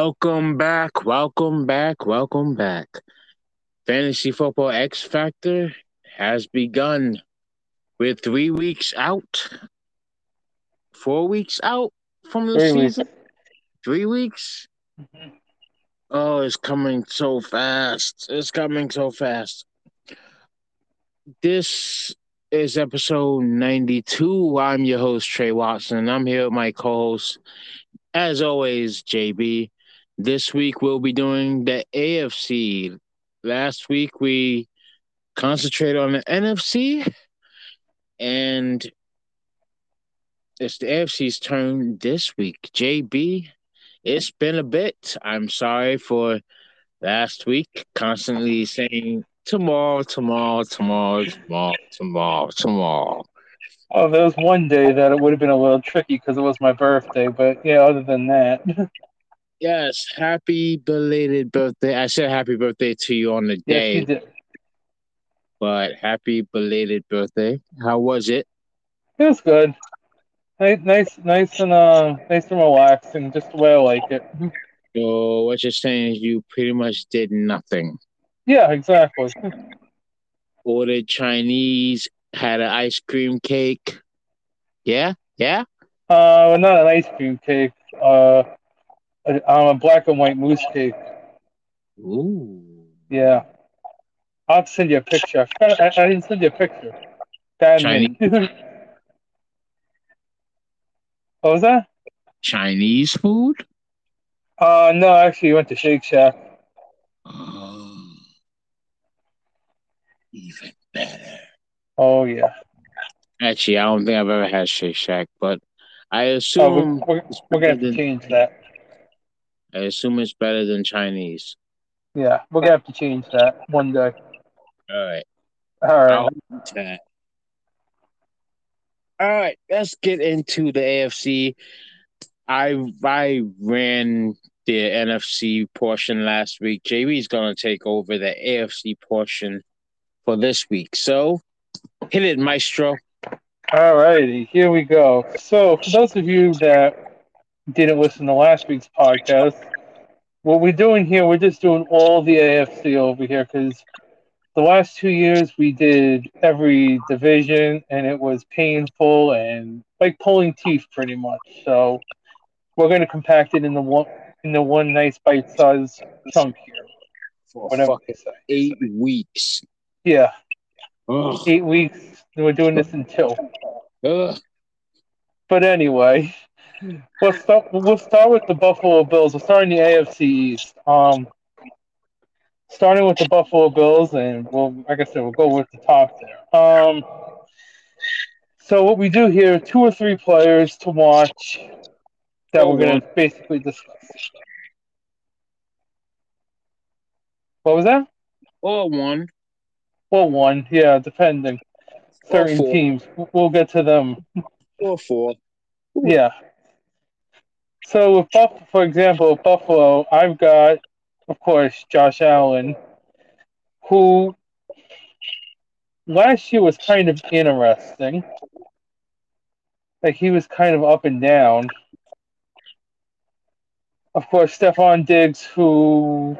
Welcome back, welcome back, welcome back. Fantasy Football X Factor has begun. We're three weeks out, four weeks out from the Three season. weeks. Three weeks. Oh, it's coming so fast. It's coming so fast. This is episode 92. I'm your host, Trey Watson. I'm here with my co host, as always, JB. This week we'll be doing the AFC. Last week we concentrated on the NFC, and it's the AFC's turn this week. JB, it's been a bit. I'm sorry for last week, constantly saying tomorrow, tomorrow, tomorrow, tomorrow, tomorrow, tomorrow. Oh, there was one day that it would have been a little tricky because it was my birthday, but yeah, other than that, Yes, happy belated birthday. I said happy birthday to you on the day, did. but happy belated birthday. How was it? It was good. Nice, nice, nice, and uh, nice and relaxing, just the way I like it. So what you're saying is you pretty much did nothing. Yeah, exactly. Ordered Chinese, had an ice cream cake. Yeah, yeah. Uh, well, not an ice cream cake. Uh, a, um, a black and white moose cake. Ooh. Yeah, I'll send you a picture. I, I, I didn't send you a picture. Bad Chinese? what was that? Chinese food? Uh, no, actually, we went to Shake Shack. Oh, even better. Oh yeah. Actually, I don't think I've ever had Shake Shack, but I Oh, assume we're, we're, we're gonna have to change that. I assume it's better than Chinese. Yeah, we're gonna have to change that one day. All right. All right. I'll hold to that. All right, let's get into the AFC. I I ran the NFC portion last week. JB's gonna take over the AFC portion for this week. So hit it, Maestro. All righty, here we go. So, for those of you that didn't listen to last week's podcast, what we're doing here, we're just doing all the AFC over here because the last two years we did every division and it was painful and like pulling teeth pretty much. So, we're going to compact it into one into one nice bite-sized chunk here, For whatever fucking they say. eight weeks. Yeah, Ugh. eight weeks. We're doing this until. Ugh. But anyway, we'll start. We'll start with the Buffalo Bills. We'll start in the AFC East. Um, starting with the Buffalo Bills, and we'll, like I said, we'll go with the top there. Um, so what we do here, two or three players to watch that we're going to basically discuss. What was that? Or one. Well, one, yeah, depending. Certain teams, we'll get to them Or four. Yeah. So with Buff, for example, Buffalo, I've got, of course, Josh Allen, who last year was kind of interesting. Like he was kind of up and down. Of course, Stefon Diggs, who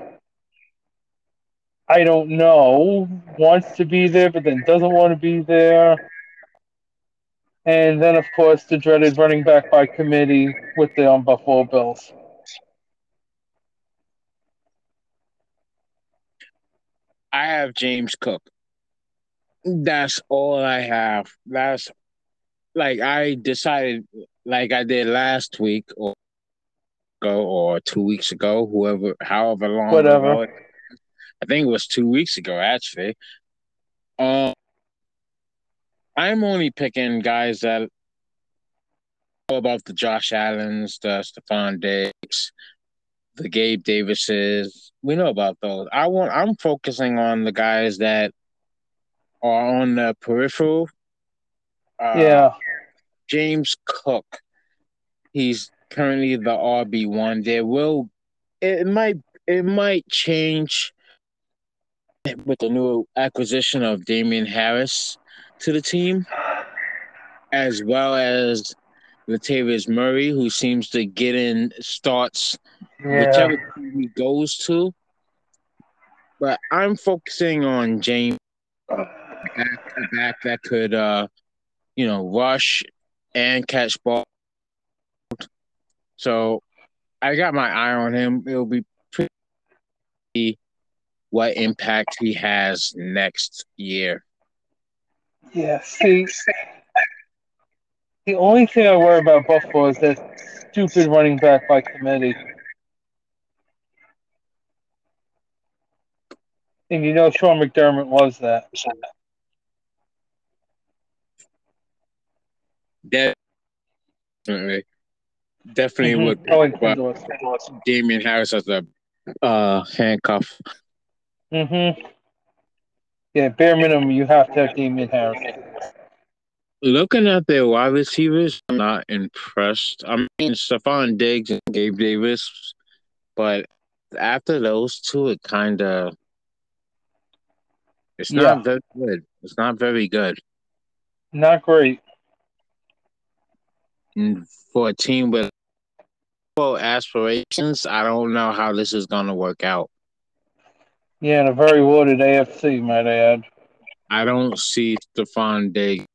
I don't know, wants to be there, but then doesn't want to be there. And then, of course, the dreaded running back by committee with the um, Buffalo Bills. I have James Cook. That's all I have. That's like I decided, like I did last week or ago or two weeks ago, whoever, however long Whatever. ago. I think it was two weeks ago actually. Um, I'm only picking guys that know about the Josh Allens, the Stefon Diggs, the Gabe Davises. We know about those. I want. I'm focusing on the guys that are on the peripheral. Uh, yeah. James Cook. He's currently the RB one. There will. It might. It might change with the new acquisition of Damien Harris to the team, as well as Latavius Murray, who seems to get in starts Yeah. whichever team he goes to. But I'm focusing on James back back that could uh you know rush and catch ball. So I got my eye on him. It'll be pretty what impact he has next year. Yeah, see, the only thing I worry about Buffalo is that stupid running back by committee. And you know Sean McDermott was that. Definitely. Definitely Mhm. would Oh, and but Kendall. Damien Harris as a uh handcuff. Mm-hmm. Yeah, bare minimum, you have to have Damien Harris. Looking at their wide receivers, I'm not impressed. I mean, Stefon Diggs and Gabe Davis, but after those two, it kind of it's Yeah. not very good. It's not very good Not great. and for a team with aspirations. I don't know how this is going to work out. Yeah, and a very wooded AFC, might I add. I don't see Stefon Diggs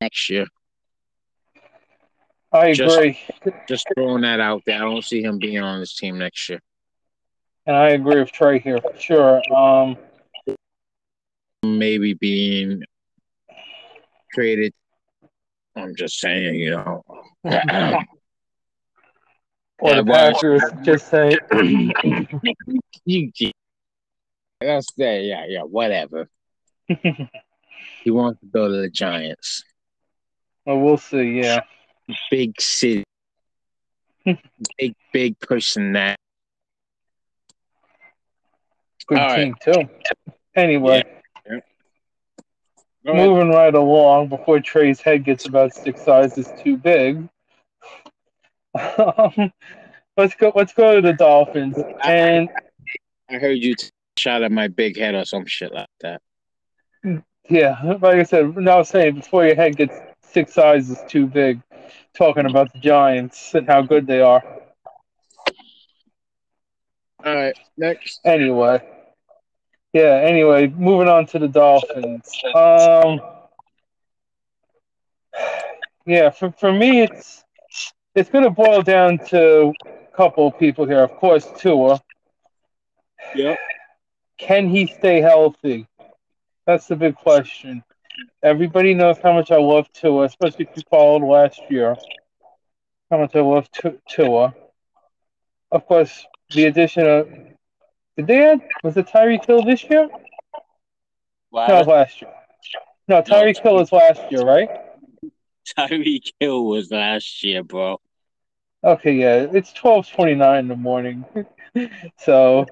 next year. I Just- agree. Just throwing that out there. I don't see him being on this team next year. And I agree with Trey here for sure. Um, maybe being traded. I'm just saying, you know. or Yeah, the Packers just say, you, that's that. Yeah, yeah, whatever. He wants to go to the Giants. well, we'll see. Yeah. Big city. big, big person that. Good All team, too. Anyway, ahead. moving right along before Trey's head gets about six sizes too big. Um, let's go. Let's go to the Dolphins. And I heard you t- shot at my big head or some shit like that. yeah, like I said, I was saying before your head gets six sizes too big, talking about the Giants and how good they are. All right, next. Anyway, yeah. Anyway, moving on to the Dolphins. Um, yeah, for for me, it's it's going to boil down to a couple of people here. Of course, Tua. Yep. Can he stay healthy? That's the big question. Everybody knows how much I love Tua, especially if you followed last year. How much I love Tu- Tua. Of course, the addition of did they add was it Tyree Hill this year? No, was last year. No, Tyreek Hill was last year, right? Tyreek Hill was last year, bro. Okay, yeah, it's twelve twenty nine in the morning, so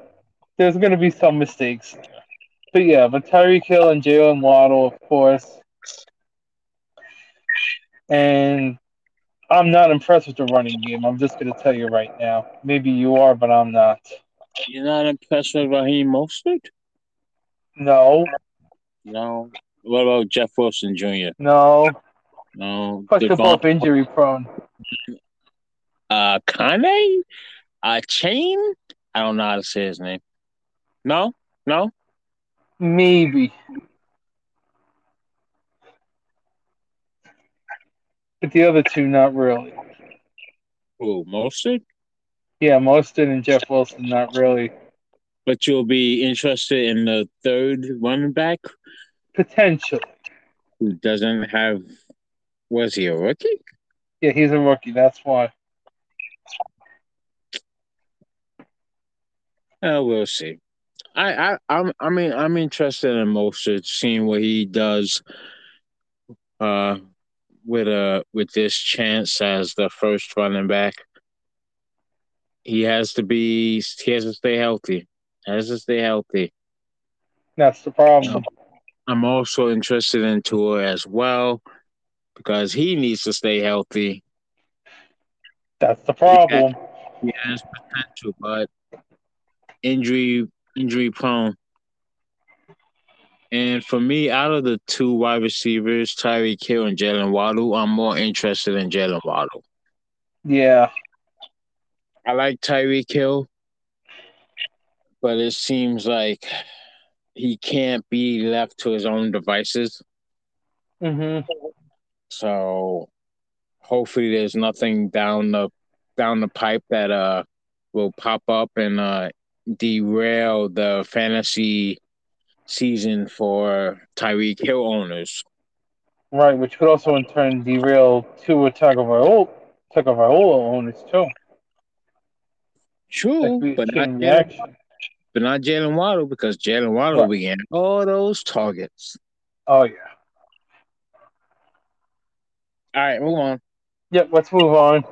there's going to be some mistakes. But yeah, but Tyreek Hill and Jaylen Waddle, of course, and I'm not impressed with the running game. I'm just going to tell you right now. Maybe you are, but I'm not. You're not impressed with Raheem Mostert? No, No. What about Jeff Wilson Jr.? no. No. Plus, they're Devon- injury prone. uh, Kane? Uh, Chain? I don't know how to say his name. No? No? Maybe. But the other two, not really. Who? Mostert? Yeah, Mostert and Jeff Wilson, not really. But you'll be interested in the third running back Potentially. who doesn't have. Was he a rookie? Yeah, he's a rookie. That's why. Uh, we'll see. I, I, I'm, I mean, I'm interested in Mostert, seeing what he does. Uh, with a with this chance as the first running back, he has to be. He has to stay healthy. Has to stay healthy. That's the problem. I'm also interested in Tua as well because he needs to stay healthy. That's the problem. He has potential, but injury injury prone. And for me, out of the two wide receivers, Tyreek Hill and Jaylen Waddle, I'm more interested in Jaylen Waddle. Yeah. I like Tyreek Hill, but it seems like he can't be left to his own devices. Mm-hmm. So hopefully there's nothing down the down the pipe that uh will pop up and uh derail the fantasy season for Tyreek Hill owners. Right, which could also in turn derail Tua Tagovailoa Tagovailoa owners too. True, Like, but not Jaylen, but not Jaylen Waddle because Jaylen Waddle Right. began all those targets. Oh yeah. All right, move on. Yep, let's move on.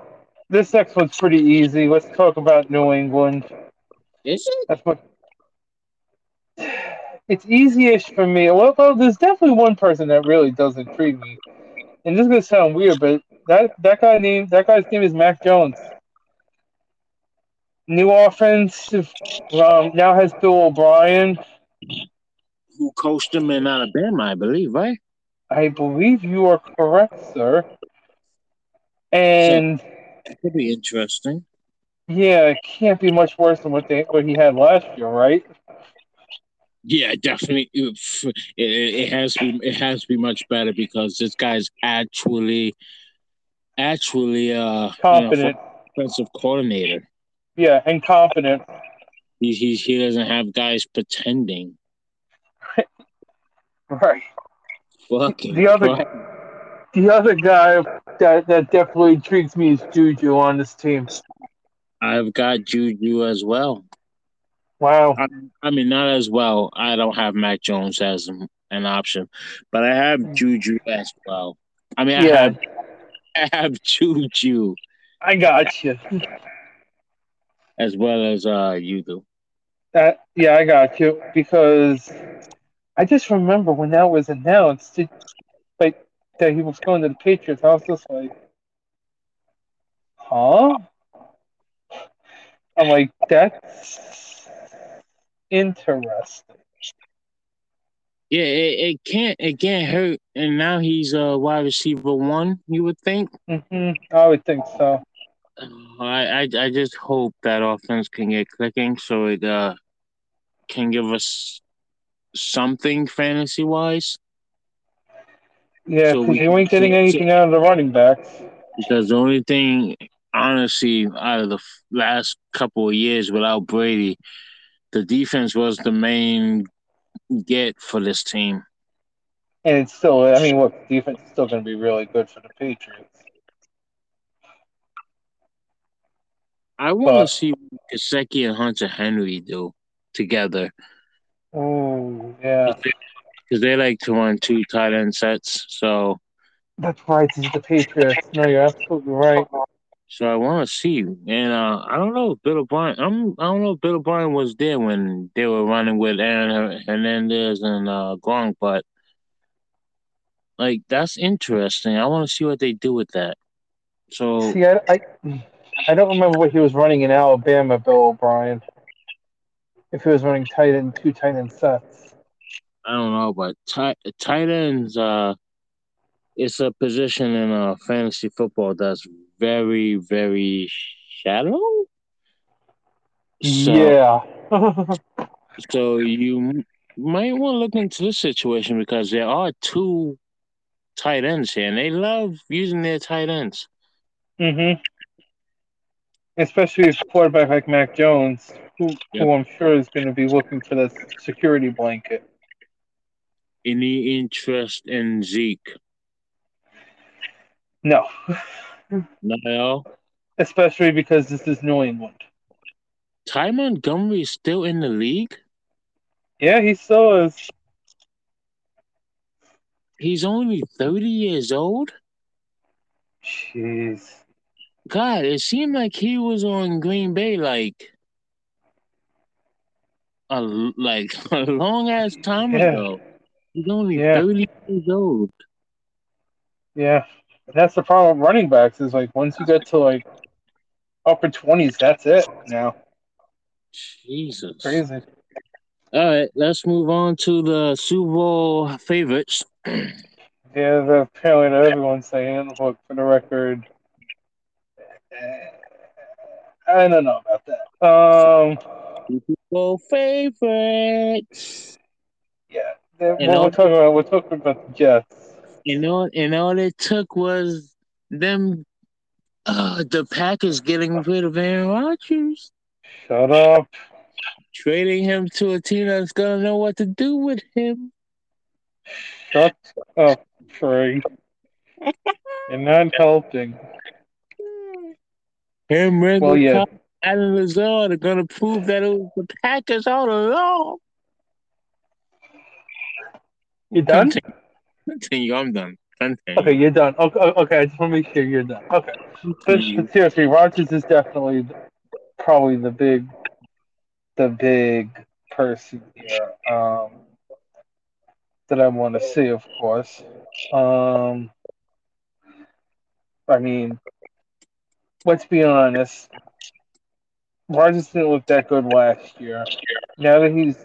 This next one's pretty easy. Let's talk about New England. Is it? That's what. It's easy-ish for me. Well, well, there's definitely one person that really does intrigue me, and this is gonna sound weird, but that that guy name that guy's name is Mac Jones. New offensive um, now has Bill O'Brien. Who coached him in Alabama, I believe, right? I believe you are correct, sir. And That could be interesting. yeah, it can't be much worse than what they what he had last year, right? Yeah, definitely. It, it, it has to be. It has to be much better because this guy's actually, actually, uh, Confident. Offensive coordinator. Yeah, and confident. He, he he doesn't have guys pretending. Right. Fucking The other- fuck. The other guy that, that definitely intrigues me is Juju on this team. I've got Juju as well. Wow. I mean, not as well. I don't have Mac Jones as an, option, but I have Juju as well. I mean, I Yeah. have I have Juju I got you. as well as uh you do. That yeah, I got you because I just remember when that was announced, it, like that he was going to the Patriots. I was just like, huh? I'm like, that's interesting. Yeah, it, it can't it can't hurt. And now he's a uh, wide receiver one. You would think. hmm I would think so. I, I I just hope that offense can get clicking so it uh can give us something fantasy wise. Yeah, So because we- you ain't getting anything out of the running backs. Because the only thing, honestly, out of the last couple of years without Brady, the defense was the main get for this team. And it's still, I mean, look, the defense is still going to be really good for the Patriots. I want to see what Gesicki and Hunter Henry do together Oh, yeah. because they like to run two tight end sets. So, That's right. This is the Patriots. No, you're absolutely right. so I want to see. And uh, I don't know if Bill O'Brien. I'm. I don't know if Bill O'Brien was there when they were running with Aaron Hernandez and uh, Gronk, but like that's interesting. I want to see what they do with that. So See, I, I, I don't remember what he was running in Alabama, Bill O'Brien. If he was running tight end, two tight end sets. I don't know, but tight tight ends. Uh, it's a position in uh fantasy football that's very very shallow. So, yeah. So you might want to look into this situation because there are two tight ends here, and they love using their tight ends. Mm-hmm. Especially with a quarterback like Mac Jones, who, who I'm sure is going to be looking for that security blanket. Any interest in Zeke? No, No. especially because this is New England. Ty Montgomery is still in the league. Yeah, he still is. He's only thirty years old. Jeez. God, it seemed like he was on Green Bay like a like a long ass time Yeah. ago. He's only Yeah. thirty years old. Yeah, that's the problem with running backs is like once you get to like upper twenties, that's it now. Jesus. Crazy. All right, let's move on to the Super Bowl favorites. yeah, the apparently that everyone's saying. Look, for the record, I don't know about that. Um, Super Bowl favorites. Yeah, what we're talking about, we're talking about the Jets. And all, and all it took was them, uh, the Packers getting rid of Aaron Rodgers. Shut up trading him to a team that's gonna know what to do with him. Shut up, Trey. You're not helping. Him, Randall well, yeah. Allen Lazard are gonna prove that it was the Packers all along. You done? Continue. Continue. I'm done. Continue. Okay, you're done. Okay, okay. I just want to make sure you're done. Okay. But, seriously, Rodgers is definitely probably the big the big person here um, that I want to see, of course. Um, I mean, let's be honest. Rodgers didn't look that good last year. Now that he's,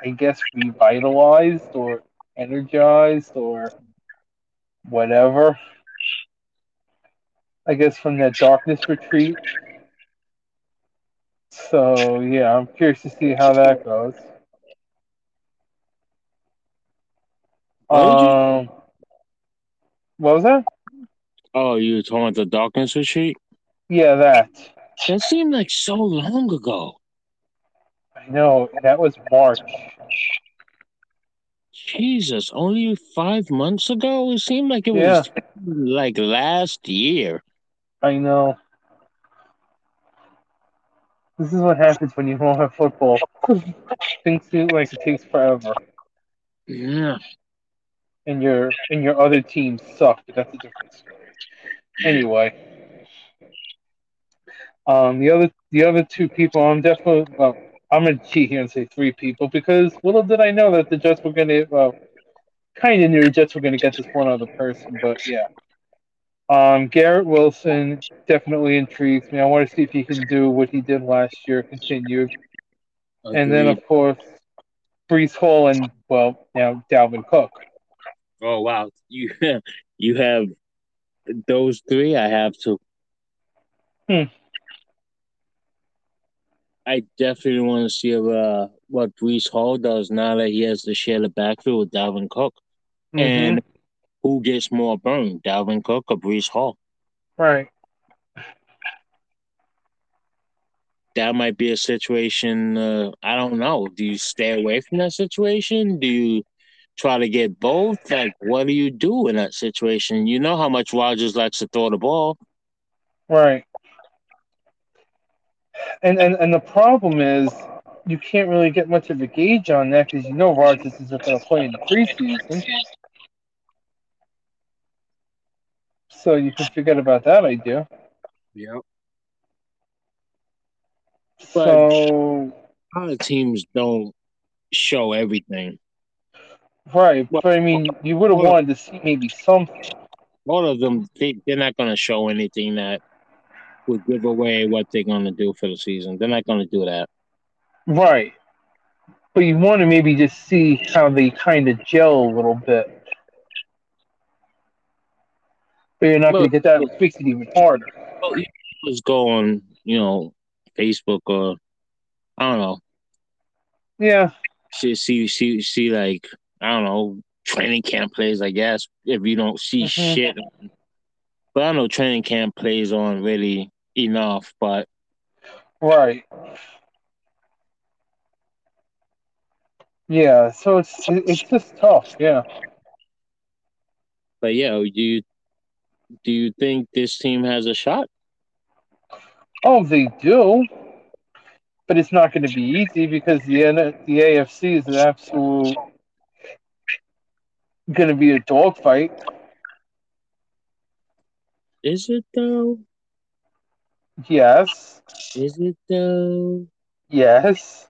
I guess, revitalized or energized or whatever, I guess from that darkness retreat, so yeah, I'm curious to see how that goes. What um, what was that? Oh, you were talking about the darkness retreat? Yeah, that. That seemed like so long ago. I know that was March. Jesus, only five months ago. It seemed like it yeah. was like last year. I know. This is what happens when you don't have football. Things feel like it takes forever. Yeah. And your and your other team suck, but that's a different story. Anyway. Um the other the other two people I'm definitely well I'm gonna cheat here and say three people because little did I know that the Jets were gonna well kind of knew the Jets were gonna get this one other person, but yeah. Um, Garrett Wilson definitely intrigues me. I want to see if he can do what he did last year, continue. Agreed. And then, of course, Breece Hall and, well, now Dalvin Cook. Oh, wow. You, you have those three? I have two. Hmm. I definitely want to see uh, what Breece Hall does now that he has to share the backfield with Dalvin Cook. Mm-hmm. And who gets more burned, Dalvin Cook or Breece Hall? Right. That might be a situation. Uh, I don't know. Do you stay away from that situation? Do you try to get both? Like, what do you do in that situation? You know how much Rodgers likes to throw the ball. Right. And and and the problem is you can't really get much of a gauge on that because you know Rodgers isn't going to play in the preseason. So you can forget about that idea. Yep. So a lot of teams don't show everything. Right, but I mean, you would have wanted to see maybe something. All of them, they, they're not going to show anything that would give away what they're going to do for the season. They're not going to do that. Right. But you want to maybe just see how they kind of gel a little bit. But you're not going to get that. It makes it even harder. Well, you just go on, you know, Facebook or I don't know. Yeah. See, see, see, see, like I don't know, training camp plays. I guess if you don't see mm-hmm. shit, but I know training camp plays on really enough. But right. Yeah, so it's it's just tough, yeah. But yeah, do you do you think this team has a shot? Oh, they do. But it's not going to be easy because the the AFC is an absolute going to be a dogfight. Is it though? Yes. Is it though? Yes.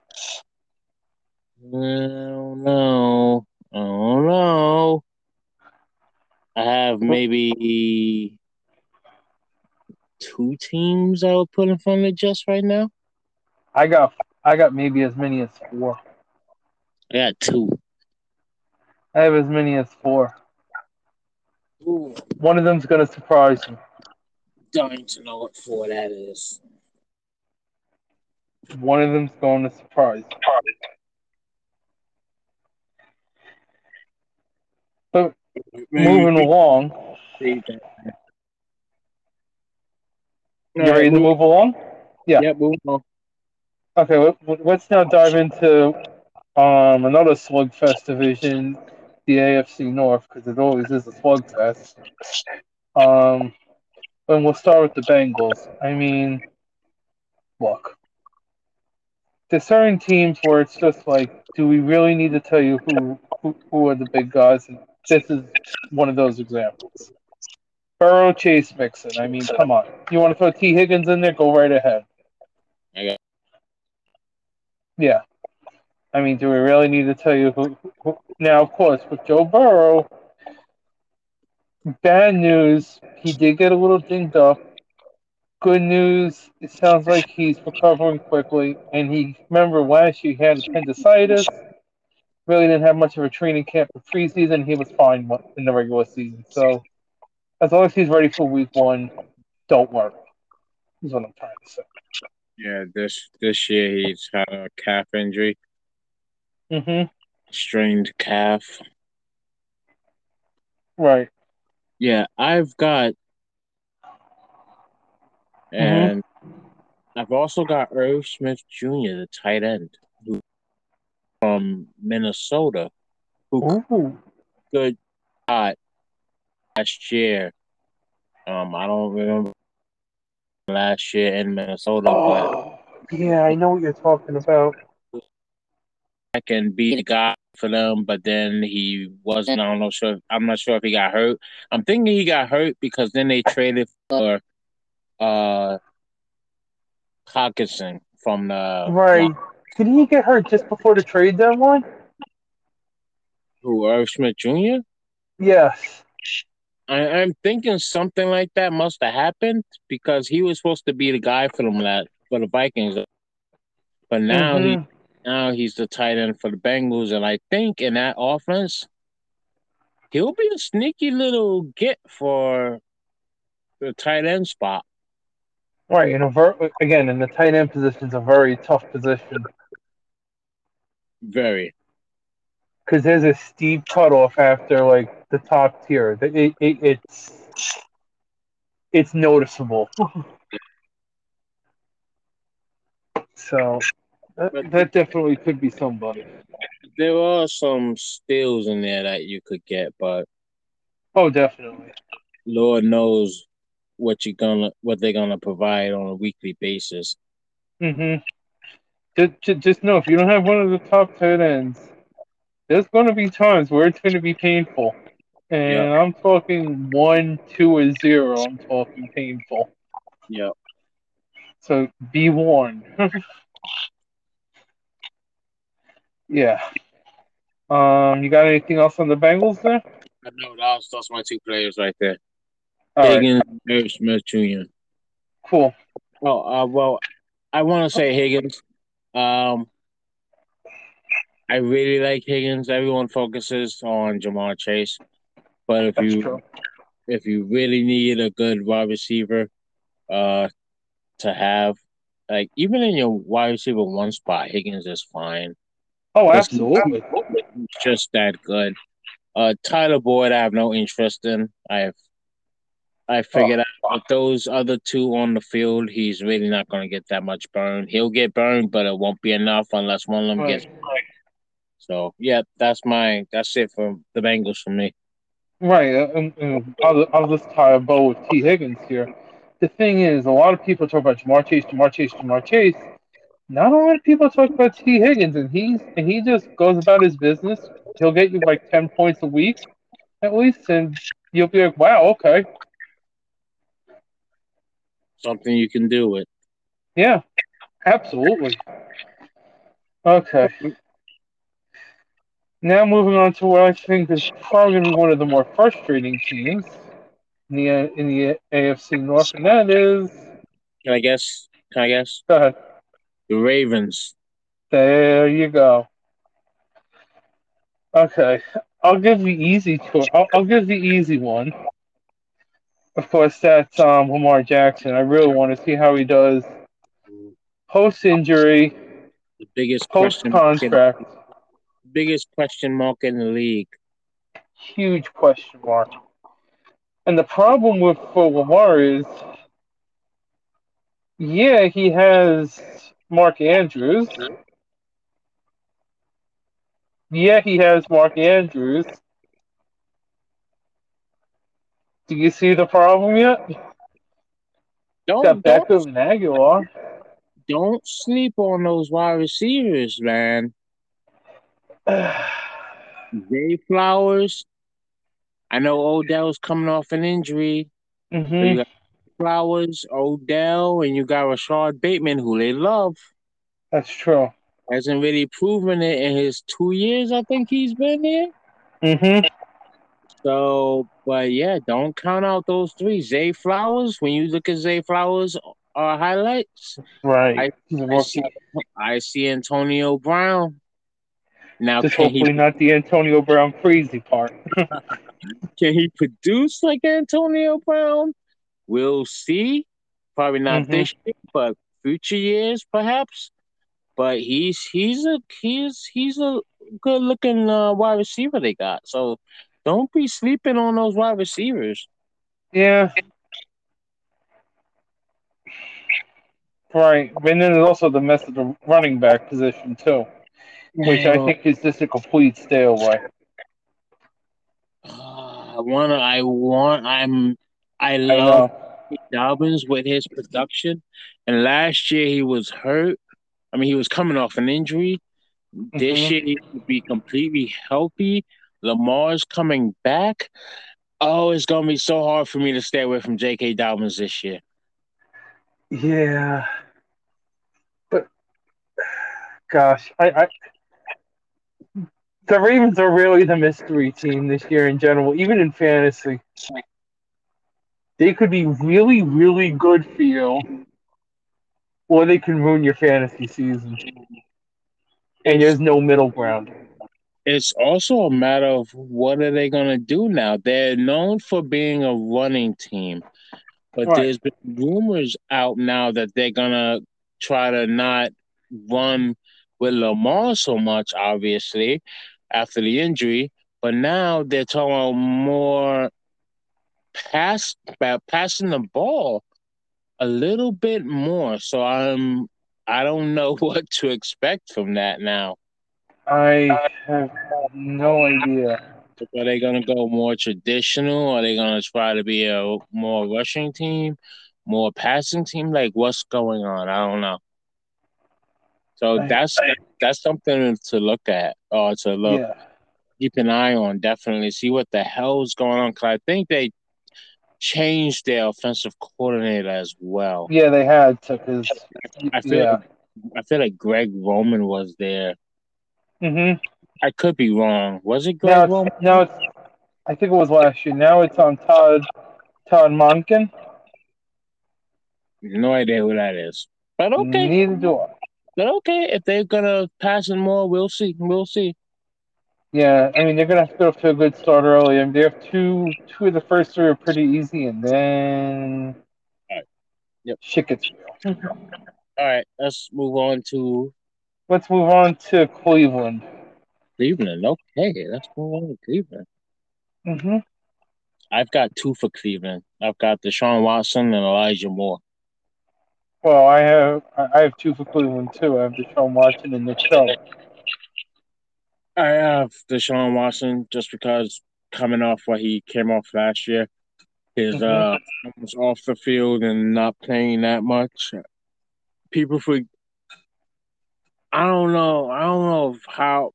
I don't know. I don't know. I have maybe two teams I would put in front of just right now. I got I got maybe as many as four. I got two. I have as many as four. Ooh, One of them's going to surprise you. Dying to know what four that is. One of them's going to surprise. But moving along, you ready to move along? Yeah. Yeah, move on. Okay, let- let- let's now dive into um, another slugfest division, the AFC North, because it always is a slugfest. Um, and we'll start with the Bengals. I mean, look, there's certain teams where it's just like, do we really need to tell you who who, who are the big guys? And this is one of those examples. Burrow, Chase, Mixon. I mean, come on. You want to throw Tee Higgins in there? Go right ahead. I Yeah. I mean, do we really need to tell you who, who? Now, of course, with Joe Burrow, bad news. He did get a little dinged up. Good news. It sounds like he's recovering quickly. And he, remember last year he had appendicitis. Really didn't have much of a training camp for preseason. He was fine in the regular season. So, as long as he's ready for week one, don't worry. Is what I'm trying to say. Yeah, this this year he's had a calf injury, Mm-hmm. strained calf. Right. Yeah, I've got, and I've also got Irv Smith Jr., the tight end, who from Minnesota, who Ooh. good hot last year. Um, I don't remember last year in Minnesota, but Oh, yeah, I know what you're talking about. I can be the guy for them. But then he wasn't. I don't know. Sure, I'm not sure if he got hurt. I'm thinking he got hurt because then they traded for uh Hockenson from the Right. Did he get hurt just before the trade deadline? who Irv Smith Jr. Yes. I, I'm thinking something like that must have happened because he was supposed to be the guy for them that for the Vikings, but now he Mhm. Now he's the tight end for the Bengals, and I think in that offense, he'll be a sneaky little get for the tight end spot. Right, and ver- again, in the tight end position is a very tough position Very. because there's a steep cutoff after like the top tier. It, it, it, it's it's noticeable. so that, that definitely could be somebody. There are some steals in there that you could get, but Oh, definitely. Lord knows what you're gonna what they're gonna provide on a weekly basis. Mm-hmm. Just, just know if you don't have one of the top tight ends, there's going to be times where it's going to be painful. And Yeah. I'm talking one, two, or zero. I'm talking painful. Yeah. So be warned. yeah. Um, you got anything else on the Bengals there? I know that's that's my two players right there. Right, Higgins, Irv Smith Jr. cool. Oh, uh, well, I want to say Higgins. Um, I really like Higgins. Everyone focuses on Ja'Marr Chase, but if That's you true. if you really need a good wide receiver, uh, to have, like even in your wide receiver one spot, Higgins is fine. Oh, absolutely. It's just that good. Uh, Tyler Boyd, I have no interest in. I have, I figured out with those other two on the field, he's really not going to get that much burn. He'll get burned, but it won't be enough unless one of them gets. Right. So yeah, that's my that's it for the Bengals for me. Right, uh, and, and I'll, I'll just tie a bow with Tee Higgins here. The thing is, a lot of people talk about Ja'Marr Chase, Ja'Marr Chase, Ja'Marr Chase. Not a lot of people talk about Tee Higgins, and he's and he just goes about his business. He'll get you like ten points a week, at least, and you'll be like, "Wow, okay, Something you can do with. yeah, absolutely." Okay. Now moving on to what I think is probably going to be one of the more frustrating teams in the in the AFC North, and that is Can I guess? Can I guess? go ahead. The Ravens. There you go. Okay, I'll give the easy tour. I'll, I'll give the easy one. Of course, that's um, Lamar Jackson. I really want to see how he does post injury, The biggest post question mark in, contract. biggest question mark in the league. Huge question mark. And the problem with for Lamar is, yeah, he has Mark Andrews. Yeah, he has Mark Andrews. Do you see the problem yet? Don't Got don't, Beckham and Agholor. don't sleep on those wide receivers, man. Zay Flowers. I know Odell's coming off an injury. Hmm got Flowers, Odell, and you got Rashod Bateman, who they love. That's true. Hasn't really proven it in his two years, I think he's been here. hmm So, but yeah, don't count out those three. Zay Flowers, when you look at Zay Flowers uh, highlights, Right. I- I see, I see Antonio Brown. Now, Just can he, hopefully not the Antonio Brown crazy part. can he produce like Antonio Brown? We'll see. Probably not Mhm. this year, but future years perhaps. But he's he's a he's he's a good looking uh, wide receiver they got. So don't be sleeping on those wide receivers. Yeah. Right. And then there's also the mess of the running back position too, which I think is just a complete stay away. Uh, I wanna I want I'm I love. Dobbins with his production. And last year he was hurt. I mean, he was coming off an injury. This Mhm. year he could be completely healthy. Lamar's coming back. Oh, it's gonna be so hard for me to stay away from J.K. Dobbins this year. Yeah. But gosh, I, I the Ravens are really the mystery team this year in general, even in fantasy. They could be really, really good for you, or they can ruin your fantasy season. And there's no middle ground. It's also a matter of what are they gonna do now? They're known for being a running team, but Right. there's been rumors out now that they're gonna try to not run with Lamar so much, obviously, after the injury. But now they're talking about more pass about passing the ball a little bit more. So I'm I don't know what to expect from that now. I have no idea. Are they gonna go more traditional? Are they gonna try to be a more rushing team, more passing team? Like what's going on? I don't know. So I- that's that's something to look at or to look Yeah. keep an eye on. Definitely see what the hell's going on. Cause I think they changed their offensive coordinator as well. Yeah, they had to, because, I feel yeah. like, I feel like Greg Roman was there. hmm I could be wrong. Was it Greg Now it's, Roman? now it's, I think it was last year. Now it's on Todd, Todd Monken. No idea who that is. But okay. Neither do I. But okay, if they're gonna pass it more, we'll see. We'll see. Yeah, I mean they're gonna have to go to a good start early. I mean they have two two of the first three are pretty easy, and then Alright. Yep. shit gets real. All right, let's move on to Let's move on to Cleveland. Cleveland. Okay, let's move on to Cleveland. hmm I've got two for Cleveland. I've got Deshaun Watson and Elijah Moore. Well, I have I I have two for Cleveland too. I have Deshaun Watson and Nick Chubb. I have Deshaun Watson just because coming off what he came off last year, his Mhm. uh was off the field and not playing that much. People for I don't know. I don't know how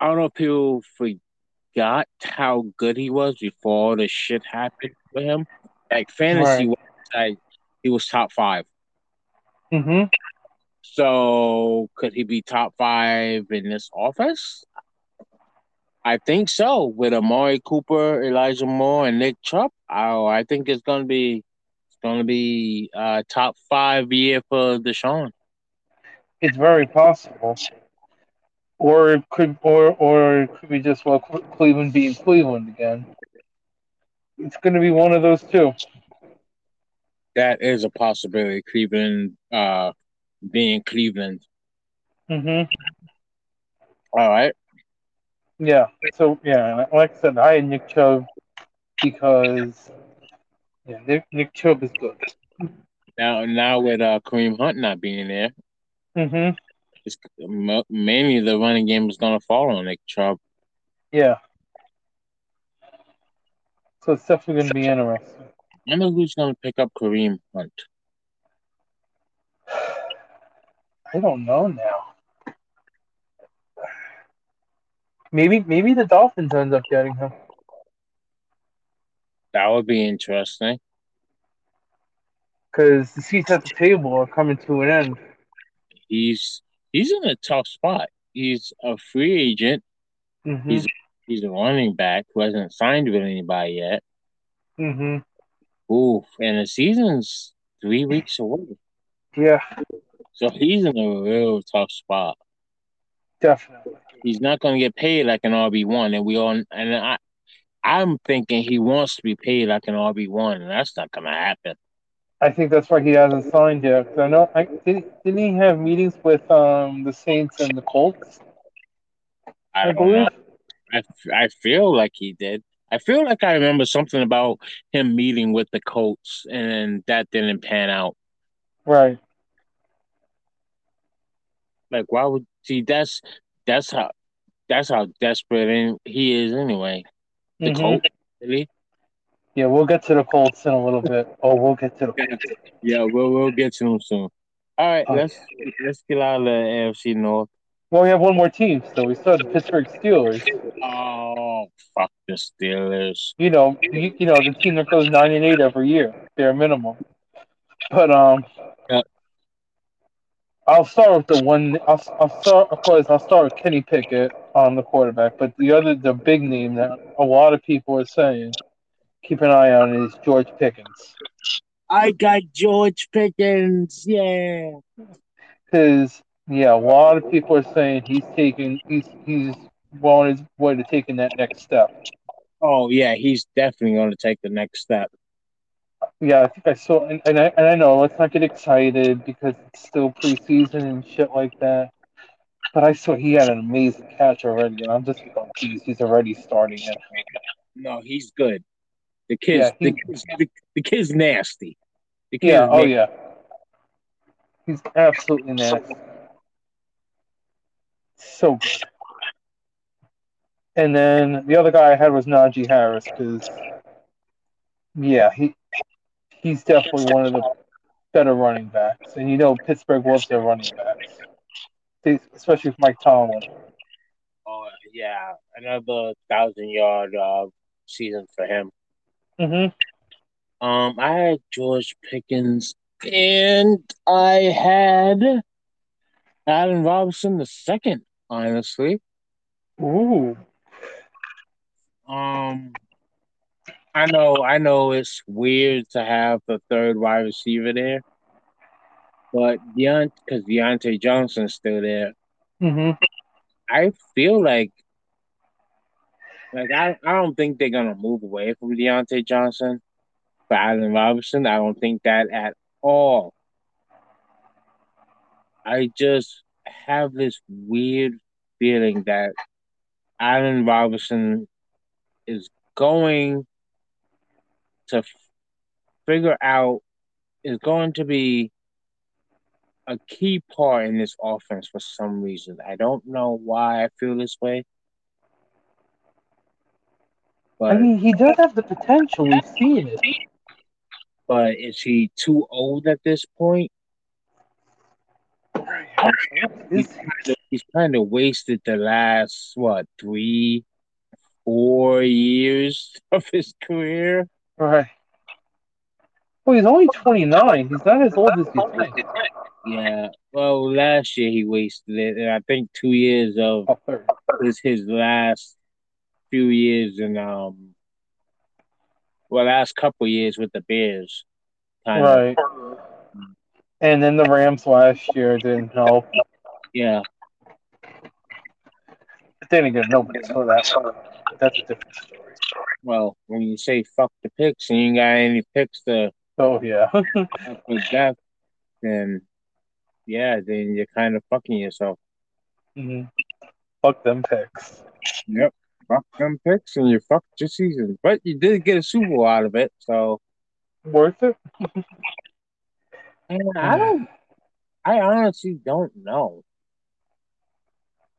I don't know if people forgot how good he was before all this shit happened with him. Like fantasy Right. like he was top five. hmm So could he be top five in this offense? I think so. With Amari Cooper, Elijah Moore, and Nick Chubb, oh, I think it's gonna be it's gonna be uh, top five year for Deshaun. It's very possible. or it could or or it could be just well Cleveland being Cleveland again. It's going to be one of those two. That is a possibility. Cleveland uh, being Cleveland. Mm-hmm. All right. Yeah. So yeah, like I said, I had Nick Chubb because yeah, Nick, Nick Chubb is good. Now, now with uh, Kareem Hunt not being there, Mm-hmm. it's mainly the running game is going to fall on Nick Chubb. Yeah. So it's definitely going to be interesting. I know who's going to pick up Kareem Hunt. I don't know now. Maybe maybe the Dolphins end up getting him That would be interesting. because the seats at the table are coming to an end. He's he's in a tough spot. He's a free agent. Mm-hmm. He's he's a running back who hasn't signed with anybody yet. Mm-hmm. Oof, and the season's three weeks away. Yeah, So he's in a real tough spot. definitely. He's not going to get paid like an RB one, and we all and I, I'm thinking he wants to be paid like an RB one, and that's not going to happen. I think that's why he hasn't signed yet. I know. I did. Didn't he have meetings with um the Saints and the Colts? I, I believe. know. I, I feel like he did. I feel like I remember something about him meeting with the Colts, and that didn't pan out. Right. Like, why would see? That's that's how that's how desperate he is anyway. The Mhm. Colts, really? Yeah, we'll get to the Colts in a little bit. Oh, we'll get to the Colts. Yeah, we'll we'll get to him soon. All right, let's let's get out of the AFC North. Well, we have one more team so We still have the Pittsburgh Steelers. Oh, fuck the Steelers. You know, you, you know the team that goes nine and eight every year, bare minimum. But um. I'll start with the one. I'll, I'll start, of course. I'll start with Kenny Pickett on the quarterback. But the other, the big name that a lot of people are saying, keep an eye on is George Pickens. I got George Pickens. Yeah. Because yeah, a lot of people are saying he's taking, he's he's well on his way to taking that next step. Oh yeah, he's definitely going to take the next step. Yeah, I think I saw, and, and I and I know let's not get excited because it's still preseason and shit like that. But I saw he had an amazing catch already, and I'm just like, oh, geez, he's already starting it. No, he's good. The kid's Yeah, he- the, kid's, the, the kid's nasty. The kid's Yeah, oh yeah, he's absolutely nasty. So good. And then the other guy I had was Najee Harris because, yeah, he he's definitely one of the better running backs, and you know Pittsburgh loves their running backs, especially with Mike Tomlin. Oh yeah, another thousand yard uh, season for him. Mm-hmm. Um, I had George Pickens and I had Allen Robinson the second. Honestly, Ooh. um, I know, I know it's weird to have the third wide receiver there, but Deont because Diontae Johnson's still there. Mm-hmm. I feel like, like I, I don't think they're gonna move away from Diontae Johnson for Allen Robinson. I don't think that at all. I just have this weird feeling that Allen Robinson is going to f- figure out is going to be a key part in this offense for some reason. I don't know why I feel this way. I mean, he does have the potential. We've seen it. but is he too old at this point? Is he? He's kind of wasted the last what three, four years of his career. Right. Well, he's only 29. He's not as old as you think. Yeah. Well, last year he wasted it, and I think two years of Oh, is his last few years in um, well, last couple years with the Bears. Kind of. Right. And then the Rams last year didn't help. Yeah. But then again, nobody saw that. That's a different story. Well, when you say fuck the picks and you ain't got any picks to Oh yeah. with death, then yeah, then you're kind of fucking yourself. hmm Fuck them picks. Yep. Fuck them picks and you fucked your season. But you did get a Super Bowl out of it, so Worth it? and I don't I honestly don't know.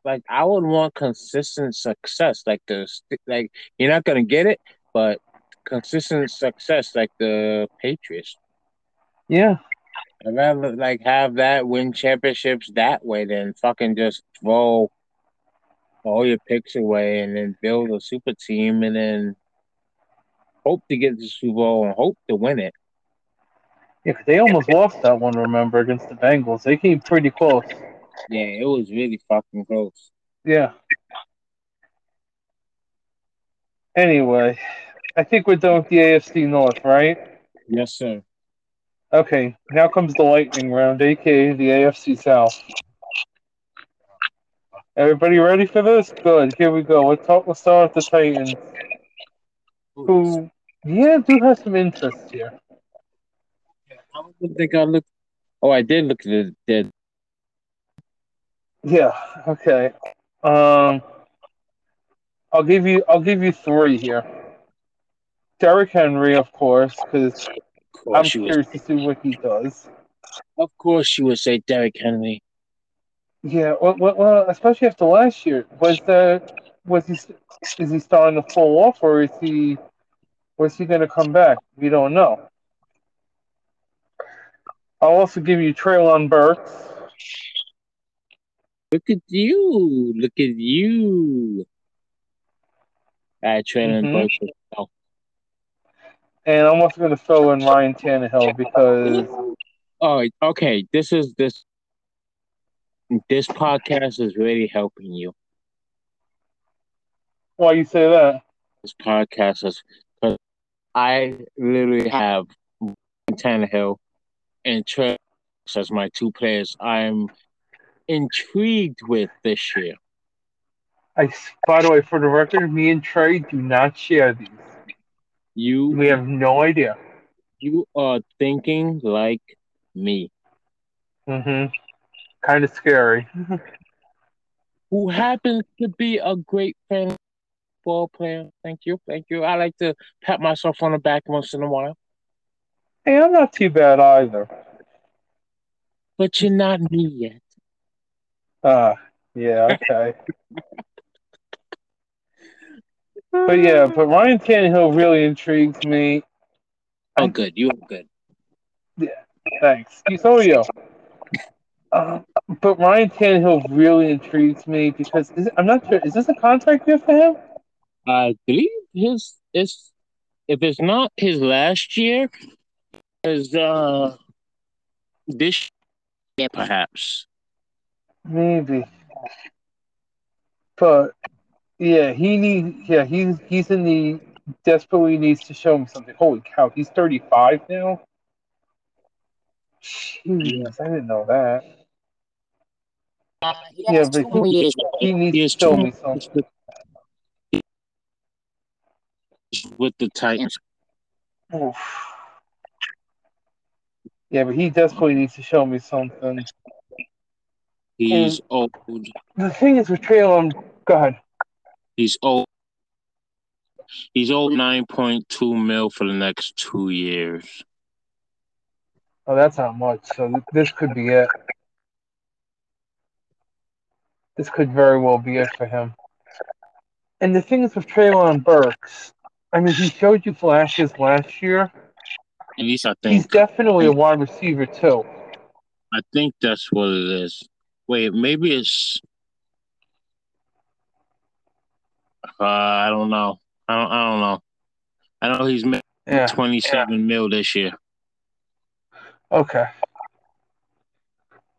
Like I would want consistent success, like the like you're not gonna get it, but consistent success, like the Patriots. Yeah. I'd rather like have that win championships that way than fucking just throw all your picks away and then build a super team and then hope to get the Super Bowl and hope to win it. Yeah, they almost lost that one, remember, against the Bengals. They came pretty close. Yeah, it was really fucking close. Yeah. Anyway, I think we're done with the AFC North, right? Yes, sir. Okay, now comes the lightning round, aka the AFC South. Everybody ready for this? Good. Here we go. Let's talk. Let's start with the Titans, who, yeah, do have some interest here. I don't think I looked. Oh, I did look at the dead. Yeah. Okay. Um, I'll give you. I'll give you three here. Derrick Henry, of course, because I'm course, you would. curious to see what he does. Of course, you would say Derrick Henry. Yeah. Well, well, especially after last year, was that was he? Is he starting to fall off, or is he? Was he going to come back? We don't know. I'll also give you Treylon Burks. Look at you! Look at you! I Mhm. Burks. Oh, And I'm also going to throw in Ryan Tannehill because Oh, okay. This is this. This podcast is really helping you. why you say that? This podcast is because I literally have Tannehill and Burks as my two players. I'm intrigued with this year. I, by the way, for the record, me and Trey do not share these. You We have no idea. you are thinking like me. Mm-hmm. Kind of scary. who happens to be a great fan ball player. Thank you, thank you. I like to pat myself on the back once in a while, Hey, I'm not too bad either. but you're not me yet. Ah, yeah, okay. But yeah, but Ryan Tannehill really intrigues me. Oh, good. You are good. Yeah, Thanks. So yo. Uh, but Ryan Tannehill really intrigues me because is, I'm not sure. Is this a contract year for him? I believe his is if it's not his last year, is uh this year perhaps. Maybe. But yeah, he needs. Yeah, he's he's in the desperately needs to show me something. Holy cow, he's 35 now. Jeez, I didn't know that. Yeah, but he, he needs He to show me something. with the Titans. Oof. Yeah, but he desperately needs to show me something. He's old. The thing is with Treylon, um, go ahead. He's old. He's old nine point two mil for the next two years. Oh, that's not much. So th- this could be it. This could very well be it for him. And the thing is with Treylon Burks, I mean, he showed you flashes last year. At least I think He's definitely a wide receiver too. I think that's what it is. Wait, maybe it's. Uh, I don't know. I don't. I don't know. I know he's made Yeah. twenty-seven mil this year. Okay.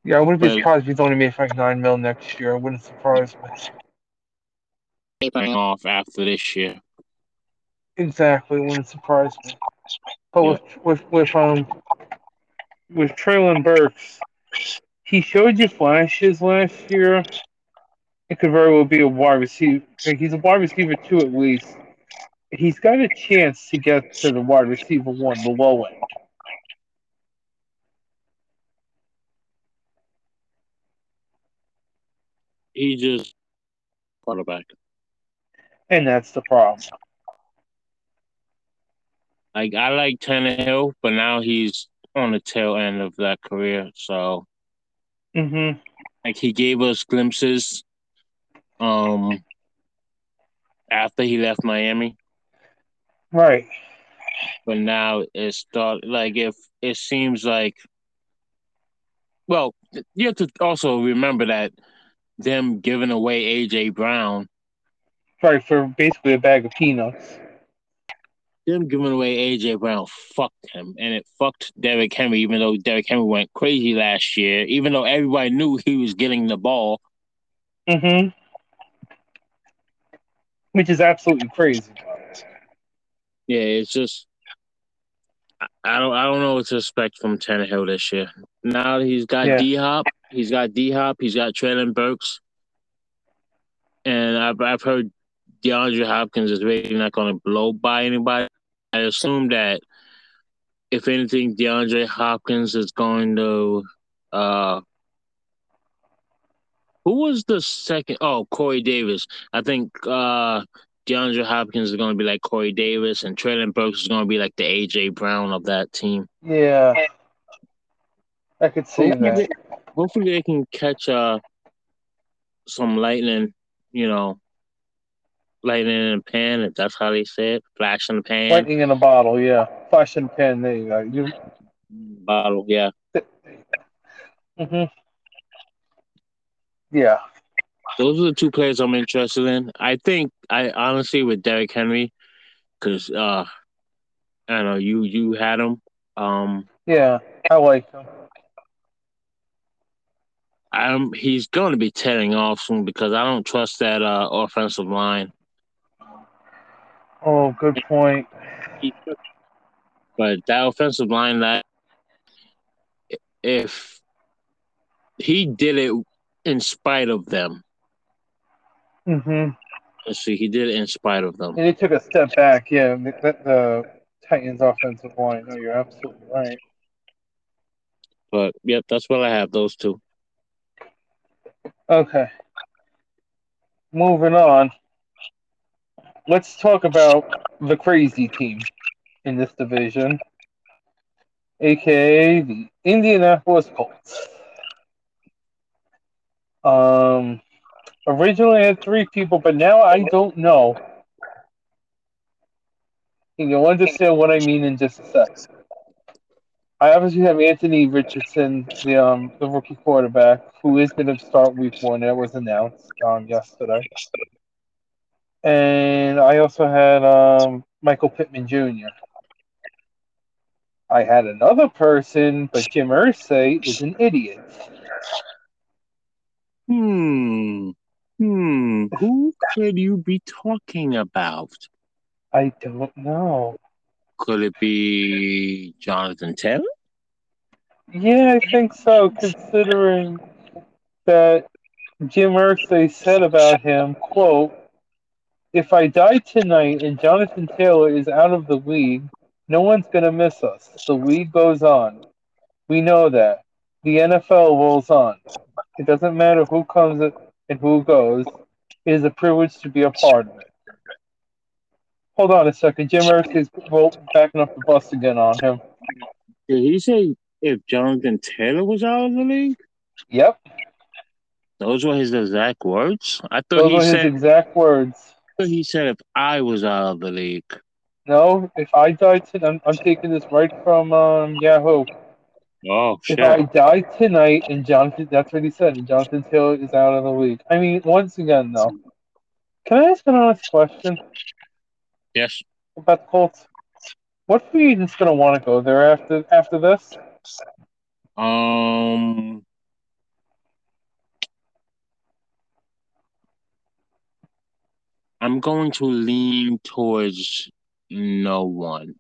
Yeah, I wouldn't be Right. surprised if he's only made like nine mil next year. I wouldn't surprise me. Tapering off after this year. Exactly, it wouldn't surprise me. But with with with um with Treylon Burks, he showed you flashes last year, it could very well be a wide receiver. He's a wide receiver two at least. He's got a chance to get to the wide receiver one, the low end. He just quarterback. And that's the problem. Like I like Tannehill, but now he's on the tail end of that career. So, mm-hmm. like he gave us glimpses, um, after he left Miami, right? But now it's start like if it seems like, well, you have to also remember that them giving away AJ Brown, right, for basically a bag of peanuts them giving away AJ Brown fucked him, and it fucked Derrick Henry. Even though Derrick Henry went crazy last year, even though everybody knew he was getting the ball. Mm-hmm. Which is absolutely crazy. Yeah, it's just I don't I don't know what to expect from Tannehill this year. Now that he's got yeah. D Hop, he's got D Hop, he's got Treylon Burks, and I've I've heard DeAndre Hopkins is really not going to blow by anybody. I assume that if anything, DeAndre Hopkins is going to. Uh, who was the second? Oh, Corey Davis. I think uh, DeAndre Hopkins is going to be like Corey Davis, and Treylon Burks is going to be like the AJ Brown of that team. Yeah, I could see hopefully that. They, hopefully, they can catch uh, some lightning. You know, lightning in a pan, if that's how they say it. Flash in the pan. Lightning in a bottle, yeah. Flash in the pan, there you go. You... Bottle, yeah. hmm Yeah. Those are the two players I'm interested in. I think I honestly with Derrick Henry, because uh I know you you had him. Um Yeah, I like him. I'm he's going to be tearing off soon because I don't trust that uh, offensive line. Oh, good point. But that offensive line, that if he did it in spite of them. Mm-hmm. Let's see, he did it in spite of them. And he took a step back, yeah. The, the Titans offensive line. No, you're absolutely right. But yep, that's what I have. Those two. Okay. Moving on let's talk about the crazy team in this division, aka the Indianapolis Colts. Um, originally I had three people, but now I don't know. And you'll understand what I mean in just a sec. I obviously have Anthony Richardson, the um the rookie quarterback, who is going to start Week One. That was announced um yesterday and I also had um, Michael Pittman Jr. I had another person, but Jim Irsay is an idiot. Hmm. Hmm. Who could you be talking about? I don't know. Could it be Jonathan Taylor? Yeah, I think so, considering that Jim Irsay said about him, quote, if I die tonight and Jonathan Taylor is out of the league, no one's going to miss us. The league goes on. We know that. The NFL rolls on. It doesn't matter who comes and who goes. It is a privilege to be a part of it. Hold on a second. Jim Irsay is backing up the bus again on him. Did he say if Jonathan Taylor was out of the league? Yep. Those were his exact words. I thought Those he were said his exact words he said if I was out of the league. No, if I die tonight, I'm, I'm taking this right from um, Yahoo. Oh shit! If I die tonight and Jonathan, that's what he said, and Jonathan Taylor is out of the league. I mean, once again, though, can I ask an honest question? Yes. About the Colts, what free agent's gonna want to go there after after this? Um, I'm going to lean towards no one,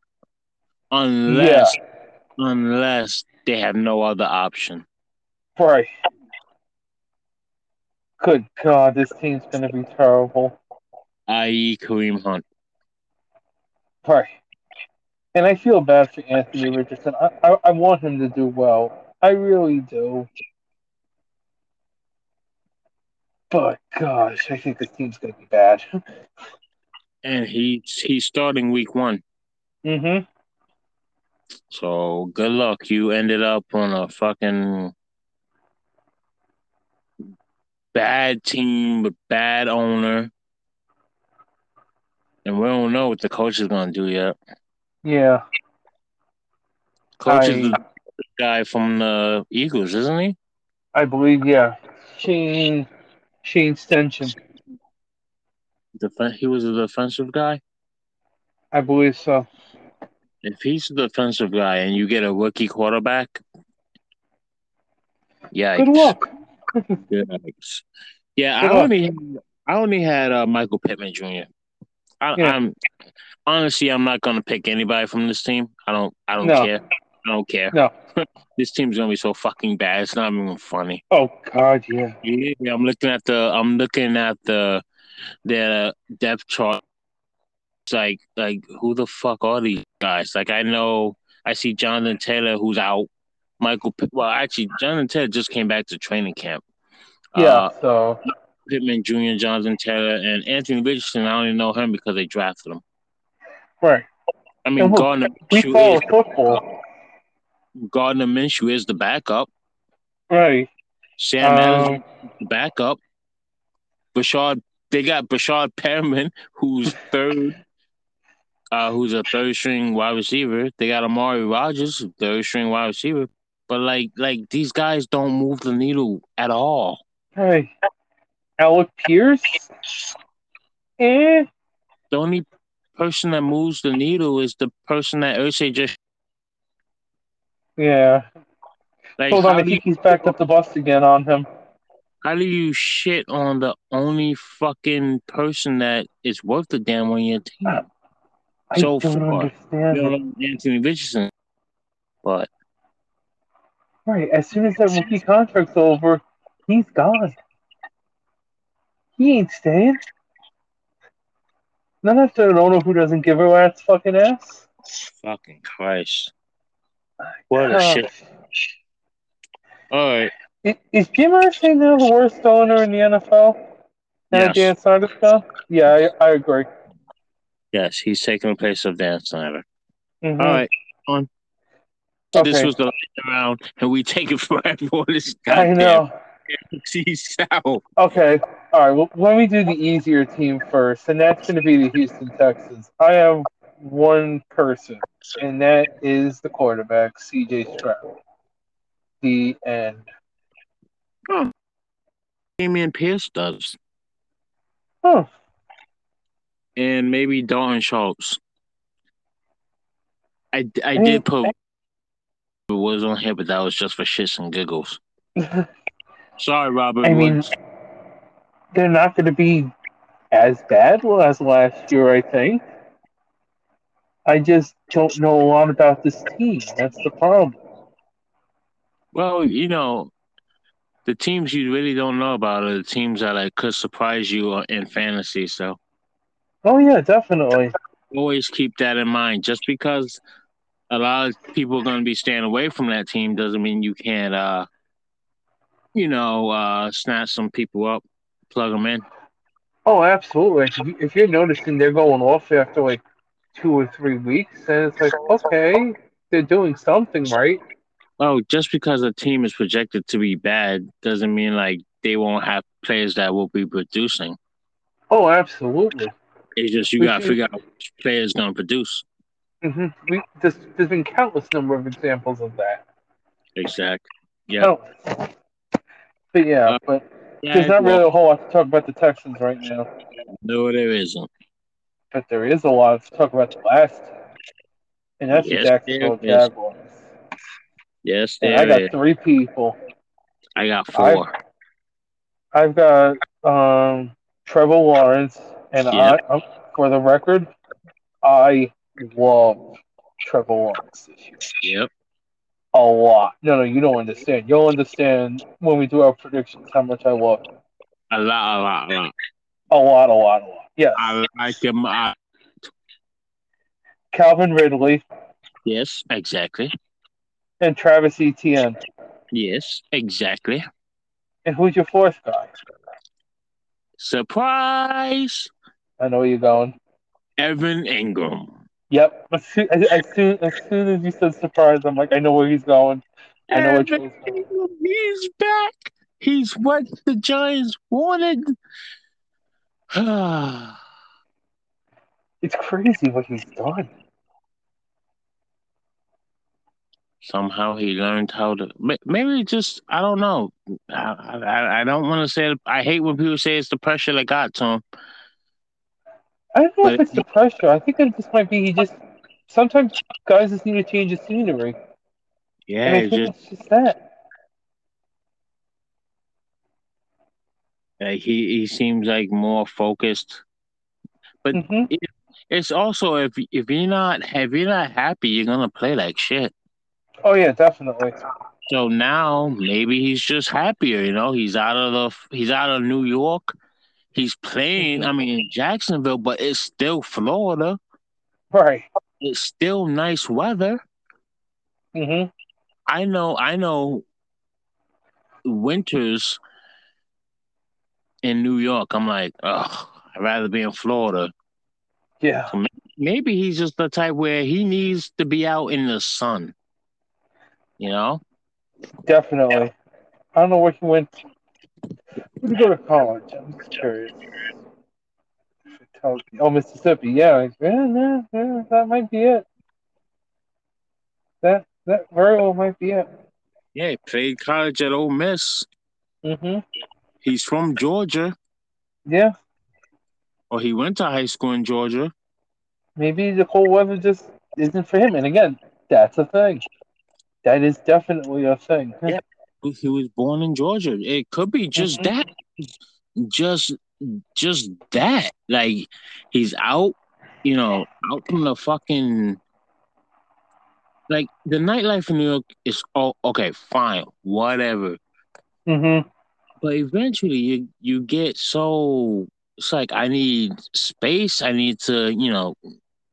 unless yeah. unless they have no other option. Right. Good God, this team's going to be terrible. I.e., Kareem Hunt. Right. And I feel bad for Anthony Richardson. I, I, I want him to do well. I really do. But gosh, I think this team's going to be bad. And he's he's starting week one. Mm-hmm. So good luck. You ended up on a fucking bad team with bad owner. And we don't know what the coach is gonna do yet. Yeah. Coach I- is the guy from the Eagles, isn't he? I believe, yeah. Shane Shane Steichen. Defen- he was a defensive guy. I believe so. If he's a defensive guy and you get a rookie quarterback, yeah, Good luck. Yikes. Yeah, Good I luck. only had, I only had uh, Michael Pittman Jr. I, Yeah. I'm honestly I'm not gonna pick anybody from this team. I don't I don't No. care. I don't care. No. this team's gonna be so fucking bad. It's not even funny. Oh God, yeah. Yeah, I'm looking at the I'm looking at the the depth chart. It's like like who the fuck are these guys? Like I know I see Jonathan Taylor who's out. Michael Pitt- well actually Jonathan Taylor just came back to training camp. Yeah. Uh, so Pittman Jr., Jonathan Taylor, and Anthony Richardson. I only know him because they drafted him. right. I mean, Gardner We follow football. Gardner Minshew is the backup. Right. Sam Um, is the backup. Breshad, they got Breshad Perriman, who's third, uh, who's a third string wide receiver. They got Amari Rodgers, third string wide receiver. But like, like these guys don't move the needle at all. right. Alec Pierce. Eh. The only person that moves the needle is the person that Irsay just Yeah. like. Hold on, I think he's backed up the bus again on him. How do you shit on the only fucking person that is worth the damn on your team? I So don't far, understand. You know, Anthony Richardson. But Right. As soon as that rookie contract's over, he's gone. He ain't staying. Not after an owner who doesn't give a rat's fucking ass. fucking Christ. What a Uh, shit. All right. Is Jim Irsay now the worst owner in the NFL? Now Yes. Dan Snyder's gone? Yeah, I, I agree. Yes, he's taking the place of Dan Snyder. Mhm. All right. Okay. This was the last round, and we take it forever on this I know. NFC South. Okay. All right. Well, let me do the easier team first, and that's going to be the Houston Texans. I have one person, and that is the quarterback, C.J. Stroud. The end. Dameon Pierce does. Oh, And maybe Dalton Schultz. I, I did put it was on here, but that was just for shits and giggles. Sorry, Robert. I mean, they're not going to be as bad as last year, I think. I just don't know a lot about this team. That's the problem. Well, you know, the teams you really don't know about are the teams that like could surprise you in fantasy. So Oh yeah, definitely. always keep that in mind. Just because a lot of people are going to be staying away from that team doesn't mean you can't, uh, you know, uh, snatch some people up, plug them in. Oh, absolutely. If you- If you're noticing they're going off after like two or three weeks, and it's like, okay, they're doing something right. Oh, just because a team is projected to be bad doesn't mean like they won't have players that will be producing. Oh, absolutely. It's just you got to figure out which players going to produce. Mm-hmm. We, there's, there's been countless number of examples of that. Exactly. Yeah. Oh. But yeah, Uh, but Yeah, there's not well, really a whole lot to talk about the Texans right now. No, there isn't. But there is a lot to talk about the last, and that's Yes, the Jacksonville there. Jaguars. Yes, And I got is. three people. I got four. I've got um, Trevor Lawrence, and Yep. I, um, for the record, I love Trevor Lawrence this year Yep. a lot. No, no, you don't understand. You'll understand when we do our predictions how much I love him. A lot, a lot, a lot. A lot, a lot, a lot. Yes. I like him. I, Calvin Ridley yes, exactly. and Travis Etienne. Yes, exactly. And who's your fourth guy? Surprise! I know where you're going. Evan Engram. Yep. As soon as, as soon as soon as you said surprise, I'm like, I know where he's going. I know Evan one's going. Engram, he's back. He's what the Giants wanted. It's crazy what he's done. Somehow he learned how to. Maybe just I don't know. I I, I don't want to say. I hate when people say it's the pressure that got to him. I don't know if But- it's the pressure. I think it just might be he just sometimes guys just need to change the scenery. Yeah, and I think just it's just that. Like he he seems like more focused. But hmm it's also if if you're not if you're not happy, you're gonna play like shit. Oh yeah, definitely. So now maybe he's just happier. You know, he's out of the he's out of New York. He's playing. I mean, in Jacksonville, but it's still Florida. Right. It's still nice weather. hmm I know. I know. Winters in New York. I'm like, ugh. I'd rather be in Florida. Yeah. Maybe he's just the type where he needs to be out in the sun. You know? Definitely. I don't know where he went. Where did he go to college? I'm curious. If it tells me. Oh, Mississippi. Yeah. yeah, yeah, yeah, that might be it. That that very well might be it. Yeah, he played college at Ole Miss. hmm He's from Georgia, Yeah. or he went to high school in Georgia. Maybe the cold weather just isn't for him. And again, that's a thing. That is definitely a thing. Yeah. He was born in Georgia. It could be just Mhm. that. Just just that. Like he's out, you know, out from the fucking like the nightlife in New York is all okay, fine, whatever. hmm But eventually you you get so it's like I need space. I need to, you know,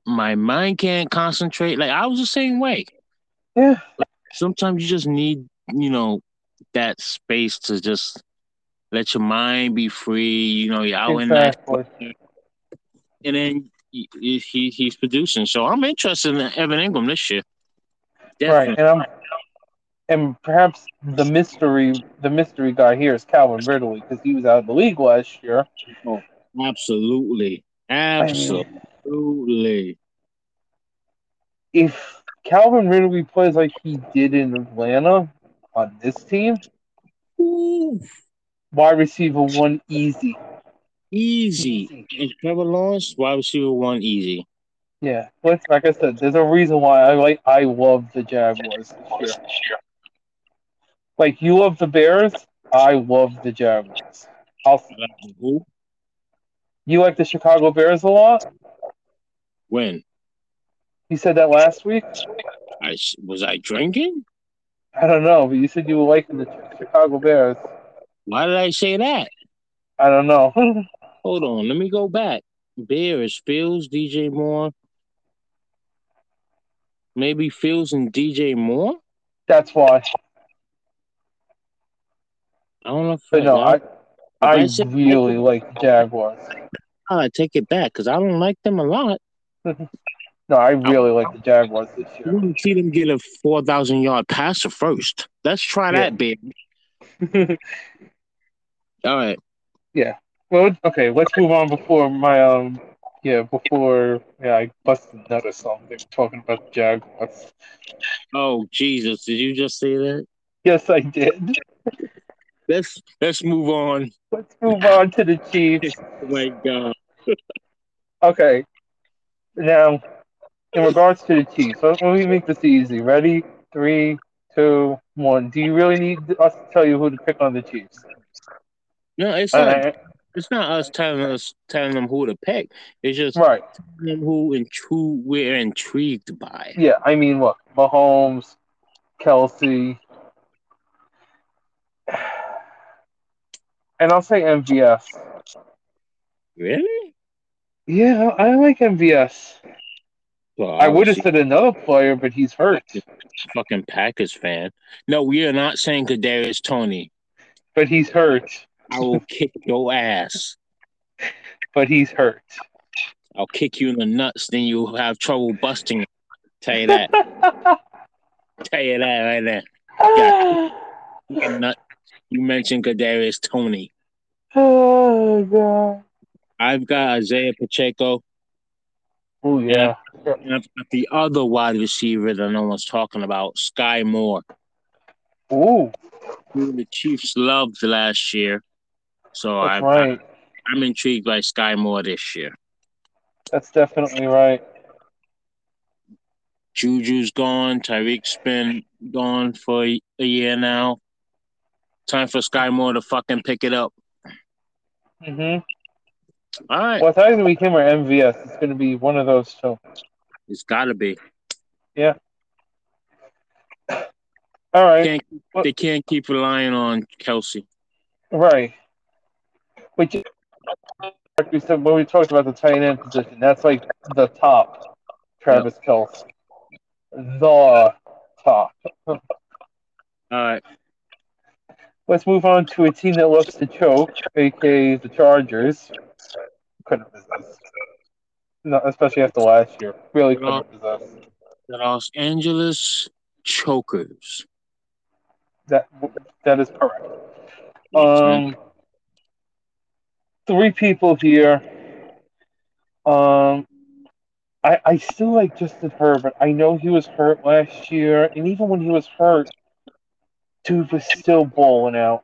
my mind can't concentrate. Like I was the same way. Yeah. Sometimes you just need, you know, that space to just let your mind be free. You know, you're out in that, and then he, he he's producing. So I'm interested in Evan Engram this year. Right. And I'm and perhaps the mystery the mystery guy here is Calvin Ridley because he was out of the league last year. Oh, absolutely. I mean, Absolutely. if Calvin Ridley plays like he did in Atlanta on this team, Ooh, wide receiver one easy. easy. And Trevor Lawrence, wide receiver one, easy. Yeah. But like I said, there's a reason why I like I love the Jaguars this year. Like you love the Bears, I love the Jaguars. I'll, you like the Chicago Bears a lot? When? You said that last week? I was I drinking? I don't know, but you said you were liking the Chicago Bears. Why did I say that? I don't know. Hold on, let me go back. Bears, Fields, DJ Moore. Maybe Fields and DJ Moore. That's why. I don't know if But no, I I said- really like Jaguars. I take it back because I don't like them a lot. No, I really like the Jaguars this I year. want to see them get a four thousand yard passer first. Let's try Yeah. that, baby. All right. Yeah. Well, okay, let's move on before my um yeah before yeah I busted nut or something talking about the Jaguars. Oh Jesus! Did you just say that? Yes, I did. Let's let's move on. Let's move on to the Chiefs. Oh my God. Okay, now in regards to the Chiefs, let me make this easy. Ready? Three, two, one. Do you really need us to tell you who to pick on the Chiefs? No, it's not. Uh, it's not us telling us telling them who to pick. It's just right. telling them who and who we're intrigued by. Yeah, I mean, look, Mahomes, Kelce. And I'll say MVS. Really? Yeah, I like MVS. Well, I would have said another player, but he's hurt. fucking Packers fan. No, we are not saying Kadarius Toney. But he's hurt. I will kick your ass. But he's hurt. I'll kick you in the nuts, then you'll have trouble busting. Tell you that. Tell you that right there. Nut. You mentioned Kadarius Toney. oh god. I've got Isaiah Pacheco. Oh yeah. And I've got the other wide receiver that no one's talking about, Sky Moore, Ooh, who the Chiefs loved last year. So I'm, right. I'm intrigued by Sky Moore this year. That's definitely right. Juju's gone. Tyreek's been gone for a a year now. Time for Sky Moore to fucking pick it up. Mm-hmm. All right. Well, it's either be him or MVS. It's gonna be one of those two. It's got to be. Yeah. All right. Can't, they can't keep relying on Kelce. Right. Which, like we said when we talked about the tight end position, that's like the top. Travis Kelce. The top. All right. Let's move on to a team that looks to choke, aka the Chargers. Couldn't resist. No, especially after last year. Really couldn't resist. The Los Angeles Chokers. That that is correct. Um, three people here. Um, I I still like Justin Herbert. I know he was hurt last year, and even when he was hurt, dude was still balling out.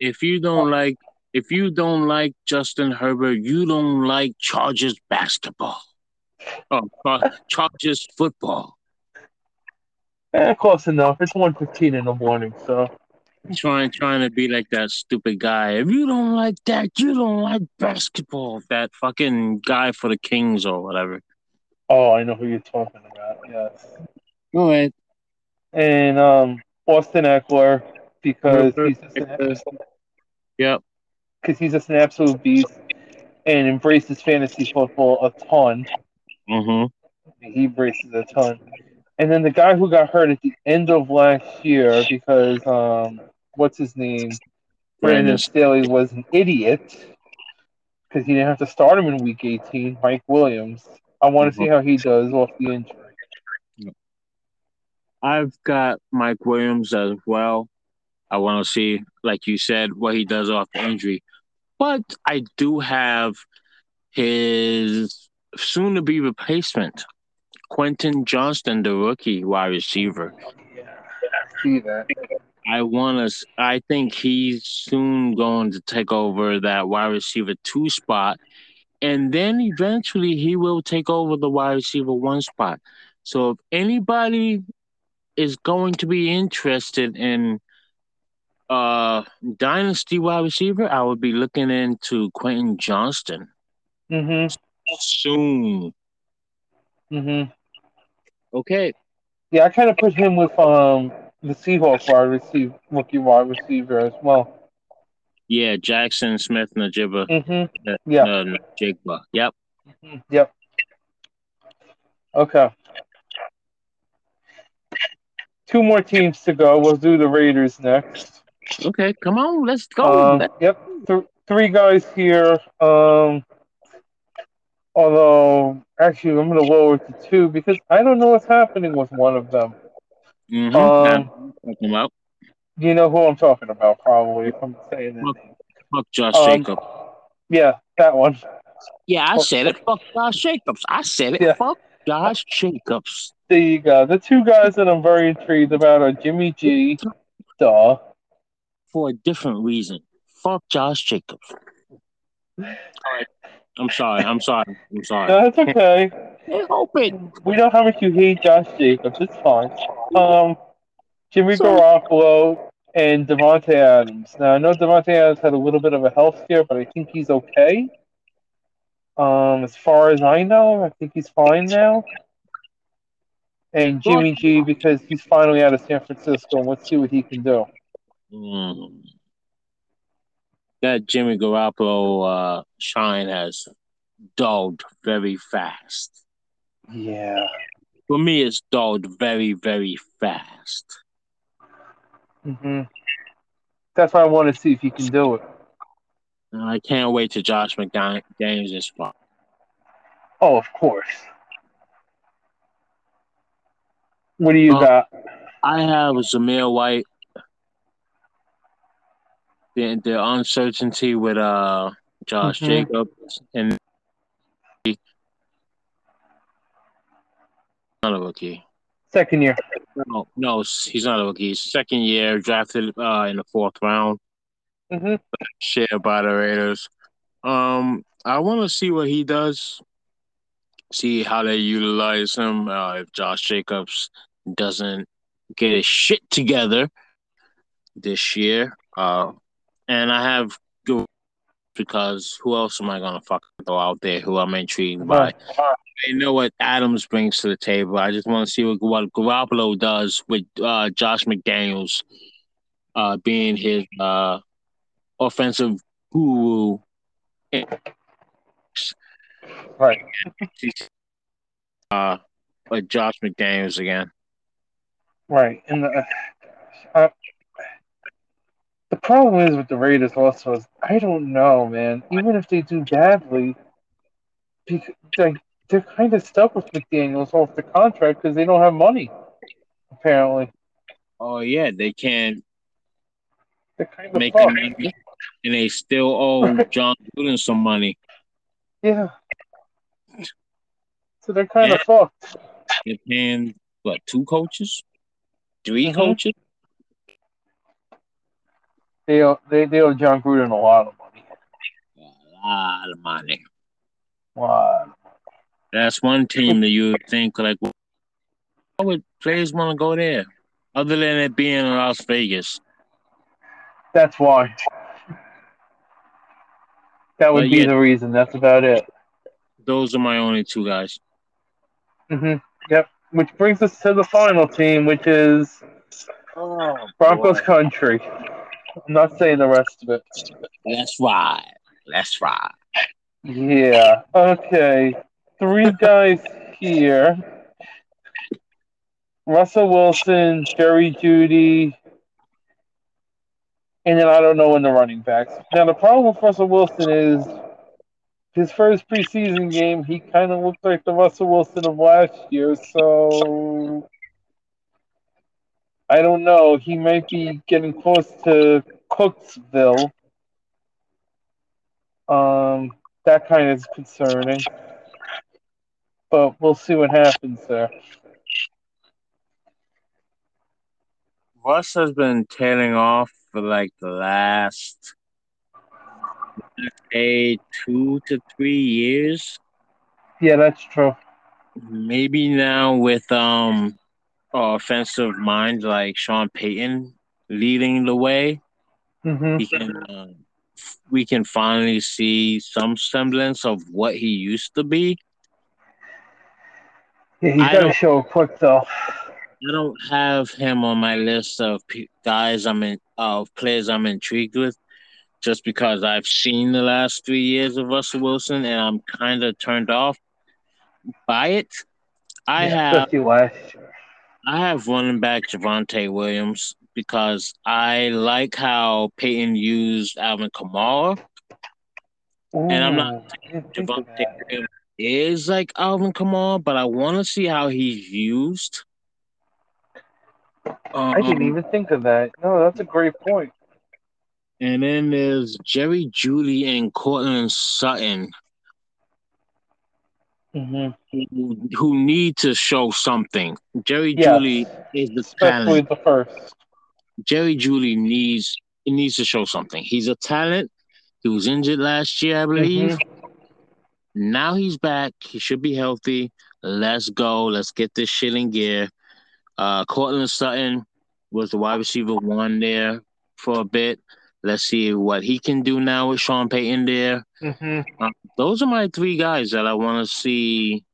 if you don't like if you don't like Justin Herbert, you don't like Chargers basketball. Oh, Char- Chargers football. Eh, close enough. It's one fifteen in the morning, so Trying trying to be like that stupid guy. If you don't like that, you don't like basketball. That fucking guy for the Kings or whatever. oh, I know who you're talking about. Yes, Go ahead. and um, Austin Ekeler because he's just an, Yep. because he's just an absolute beast and embraces fantasy football a ton. Mm-hmm. He embraces a ton. And then the guy who got hurt at the end of last year because um, what's his name? Brandon Brandon. Staley was an idiot because he didn't have to start him in Week 18. Mike Williams. I want to see how he does off the injury. I've got Mike Williams as well. I want to see, like you said, what he does off the injury. But I do have his soon to be replacement, Quentin Johnston, the rookie wide receiver. See that? I want to. I think he's soon going to take over that wide receiver two spot, and then eventually he will take over the wide receiver one spot. So if anybody is going to be interested in uh dynasty wide receiver, I would be looking into Quentin Johnston Mm-hmm. soon. Mm-hmm. Okay. Yeah, I kind of put him with um the Seahawks wide receiver, rookie wide receiver as well. Yeah, Jaxon Smith-Njigba. Mm-hmm. Uh, Yeah. uh, Njigba. Yep. Yep. Okay. Two more teams to go. We'll do the Raiders next. Okay, come on, let's go. Um, yep. Th- three guys here. Um, although, actually, I'm going to lower it to two because I don't know what's happening with one of them. Mhm. Um, Talking about You know who I'm talking about, probably, if I'm saying that Look. fuck Josh Um, Jacobs. Yeah, that one. Yeah, I said it. Fuck Josh Jacobs. I said it. Yeah. Fuck Josh Jacobs. You go. The two guys that I'm very intrigued about are Jimmy G. Duh. For a different reason. Fuck Josh Jacobs. Right. I'm sorry. I'm sorry. I'm sorry. That's okay. Hope. We know how much you hate Josh Jacobs. It's fine. Um, Jimmy So- Garoppolo and Davante Adams. Now I know Davante Adams had a little bit of a health scare, but I think he's okay. Um, as far as I know, I think he's fine now. And Jimmy G because he's finally out of San Francisco. And Let's see what he can do. Mm. that Jimmy Garoppolo uh, shine has dulled very fast. Yeah. For me, it's dulled very, very fast. hmm That's why I want to see if he can do it. I can't wait to Josh McDaniels is spot. Oh, of course. What do you Uh, got? I have Zamir White. The, the uncertainty with uh Josh Mhm. Jacobs and not a rookie. Second year. No, no, he's not a rookie. He's second year, drafted uh in the fourth round, hmm shared by the Raiders. Um, I want to see what he does. See how they utilize him. Uh, if Josh Jacobs doesn't get his shit together this year, uh, and I have because who else am I gonna fucking throw out there who I'm intrigued by? I know what Adams brings to the table. I just want to see what, what Garoppolo does with uh, Josh McDaniels uh, being his uh, offensive guru. Right. Uh, with Josh McDaniels again. Right. And the, uh, the problem is with the Raiders also is I don't know, man. Even if they do badly, because, like, they're kind of stuck with McDaniels off the contract because they don't have money. Apparently, Oh yeah, they can't they're kind of make fucked. money, and they still owe Jon Gruden some money. Yeah. So they're kind Yeah. of fucked. They're paying what two coaches, 3 Mhm. coaches. They owe, they they owe Jon Gruden a lot of money. A lot of money. Wow. That's one team that you think like, why would players want to go there, other than it being in Las Vegas? That's why. That would But be yeah. the reason. That's about it. Those are my only two guys. hmm Yep. Which brings us to the final team, which is Oh, Broncos country. I'm not saying the rest of it. That's right. That's right. Yeah. Okay. Three guys here. Russell Wilson, Jerry Jeudy, and then I don't know when the running backs. Now the problem with Russell Wilson is his first preseason game, he kind of looked like the Russell Wilson of last year. So I don't know. He might be getting close to Cooksville. Um, that kind of is concerning. But we'll see what happens there. Russ has been tailing off for like the last, say, two to three years. Yeah, that's true. Maybe now with um offensive minds like Sean Payton leading the way, hmm he can uh, we can finally see some semblance of what he used to be. Yeah, he's got to show quick though. I don't have him on my list of guys I'm in of players I'm intrigued with, just because I've seen the last three years of Russell Wilson and I'm kind of turned off by it. I Yeah, have especially last year. I have running back Javonte Williams because I like how Payton used Alvin Kamara. And I'm not Ooh, I didn't think of Javonte. Williams is like Alvin Kamara, but I want to see how he's used. I didn't Um, even think of that. No, that's a great point. And then there's Jerry Jeudy and Courtland Sutton hmm who, who need to show something. Jerry Jeudy is the especially talent. the first. Jerry Jeudy needs he needs to show something. He's a talent. He was injured last year, I believe. Now he's back. He should be healthy. Let's go. Let's get this shit in gear. Uh, Courtland Sutton was the wide receiver one there for a bit. Let's see what he can do now with Sean Payton there. hmm Those are my three guys that I want to see.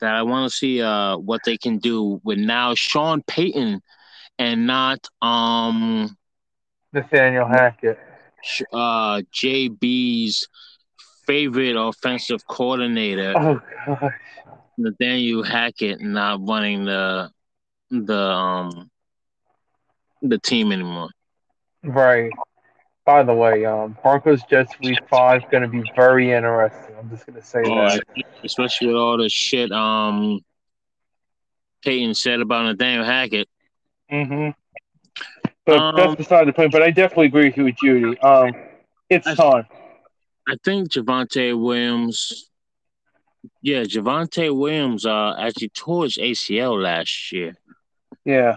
That I want to see uh what they can do with now Sean Payton and not um Nathaniel Hackett. uh, JB's favorite offensive coordinator, Oh gosh. Nathaniel Hackett, not running the the um the team anymore. Right. By the way, um, Broncos Jets Week Five going to be very interesting. I'm just going to say Oh, that. especially with all the shit um Payton said about Nathaniel Hackett. hmm But Um, that's beside the point. But I definitely agree with you, Jeudy. Um, it's I- time. I think Javonte Williams. Yeah, Javonte Williams uh actually tore his ACL last year. Yeah.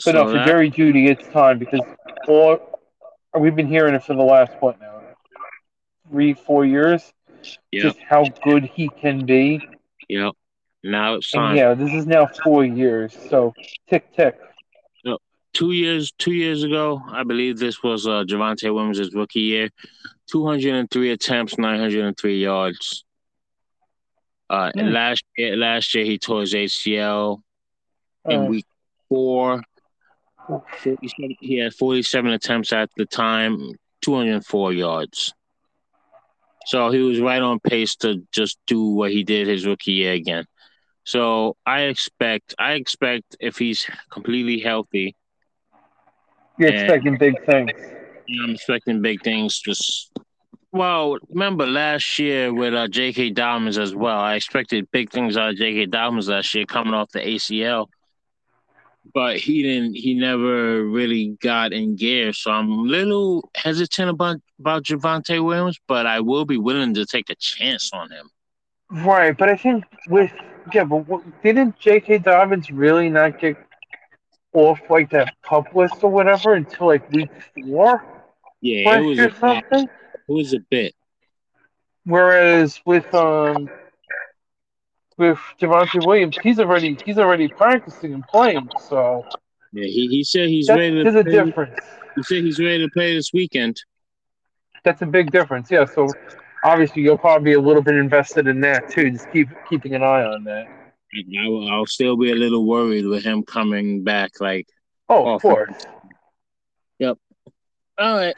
So But no, for that- Jerry Jeudy, it's time because all we've been hearing it for the last what now, three, four years. Yep. Just how good he can be. Yep. Now it's And time. yeah, this is now four years. So tick tick. Two years two years ago, I believe this was uh Javonte Williams' rookie year. Two hundred and three attempts, nine hundred and three yards. Uh Hmm. last year last year he tore his ACL in week four. 47, he had 47 attempts at the time, 204 yards. So he was right on pace to just do what he did his rookie year again. So I expect, I expect if he's completely healthy, you're expecting big things. I'm expecting big things. Just well, remember last year with uh, J.K. Dobbins as well. I expected big things out of J.K. Dobbins last year coming off the ACL, but he didn't. He never really got in gear. So I'm a little hesitant about about Javonte Williams, but I will be willing to take a chance on him. Right, but I think with yeah, but what, didn't J.K. Dobbins really not get off like that pup list or whatever until like week four Yeah, it was a, it was a bit. Whereas with um with Javonte Williams, he's already he's already practicing and playing, so Yeah, he, he said he's that, ready to there's a play. difference. He said he's ready to play this weekend. That's a big difference, yeah. So obviously you'll probably be a little bit invested in that too. Just keep keeping an eye on that. I will, I'll still be a little worried with him coming back. Like, Oh, Oh, of course. Yep. All right,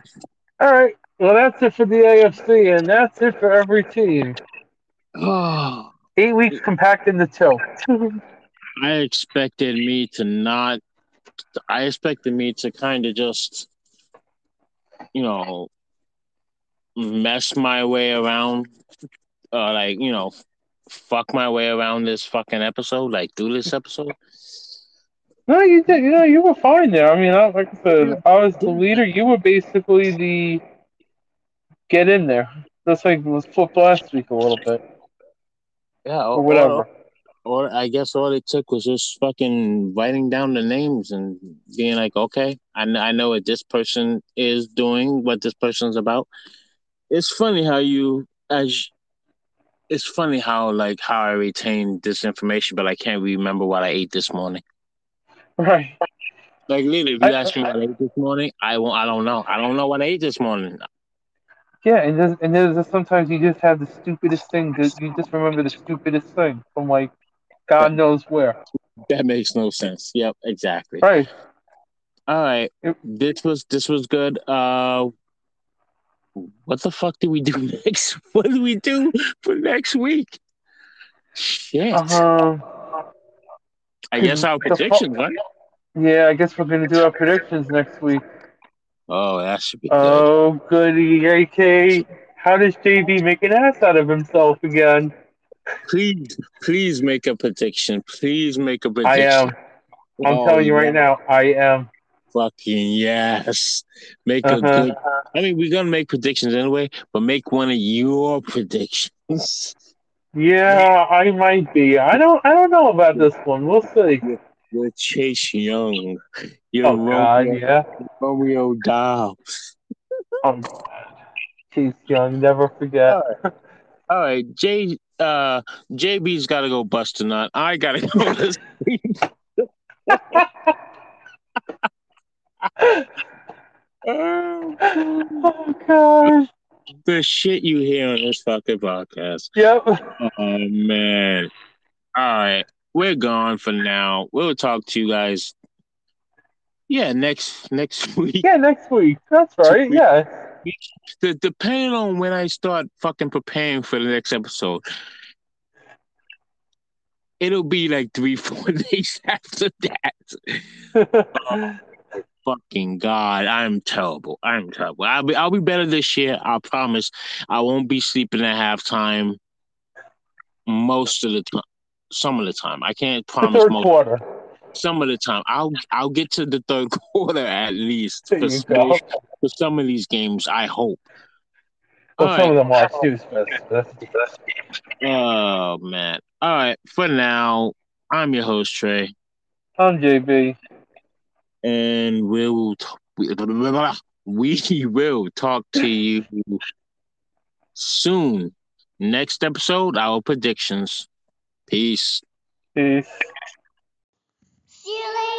All right. Well, that's it for the AFC, and that's it for every team. oh, Eight weeks compact in the till. I expected me to not. I expected me to kind of just, you know, mess my way around, uh, like you know, fuck my way around this fucking episode, like do this episode. no, you did. You know, you were fine there. I mean, I, like I said, I was the leader. You were basically the get in there. That's like was flipped last week a little bit, Yeah, or whatever. Or I guess all it took was just fucking writing down the names and being like, okay, I, I know what this person is doing, what this person's about. It's funny how you, as it's funny how like how I retain this information, but I can't remember what I ate this morning. Right. Like literally, if you I- ask me what I ate this morning, I won't. I don't know. I don't know what I ate this morning. Yeah, and there's, and there's just sometimes you just have the stupidest thing that you just remember the stupidest thing from like God knows where. That makes no sense. Yep, exactly. Right. All right. This was this was good. Uh what the fuck do we do next? What do we do for next week? Shit. Um. I guess our the fu- predictions, right? Yeah, I guess we're gonna do our predictions next week. Oh, that should be good. Oh, goody, AK. How does JB make an ass out of himself again? please, please make a prediction. Please make a prediction. I am. I'm Oh, telling you right yeah. now, I am. Fucking yes. Make a Uh-huh. good I mean we're gonna make predictions anyway, but make one of your predictions. Yeah, I might be. I don't. I don't know about this one. We'll see. You're Chase Young. You're Oh God, Romeo, yeah. Romeo Dow. Um, Chase Young, never forget. All right, J uh JB's gotta go bust a nut. I gotta go to sleep. Oh, oh gosh. the shit you hear on this fucking podcast. Yep. Oh man. All right. We're gone for now. We'll talk to you guys Yeah, next next week. Yeah, next week. That's right. Yeah. D- depending on when I start fucking preparing for the next episode, it'll be like three, four days after that. Oh, fucking god, I'm terrible. I'm terrible. I'll be I'll be better this year. I promise. I won't be sleeping at halftime most of the time. Some of the time, I can't the promise third most. quarter. Some of the time, I'll I'll get to the third quarter at least for, for some of these games. I hope. Well, All some right. of them are too, Smith. Oh man. All right. For now, I'm your host Trey, I'm JB. and we'll t- we will talk to you soon. Next episode, our predictions. Peace. Peace. See you later.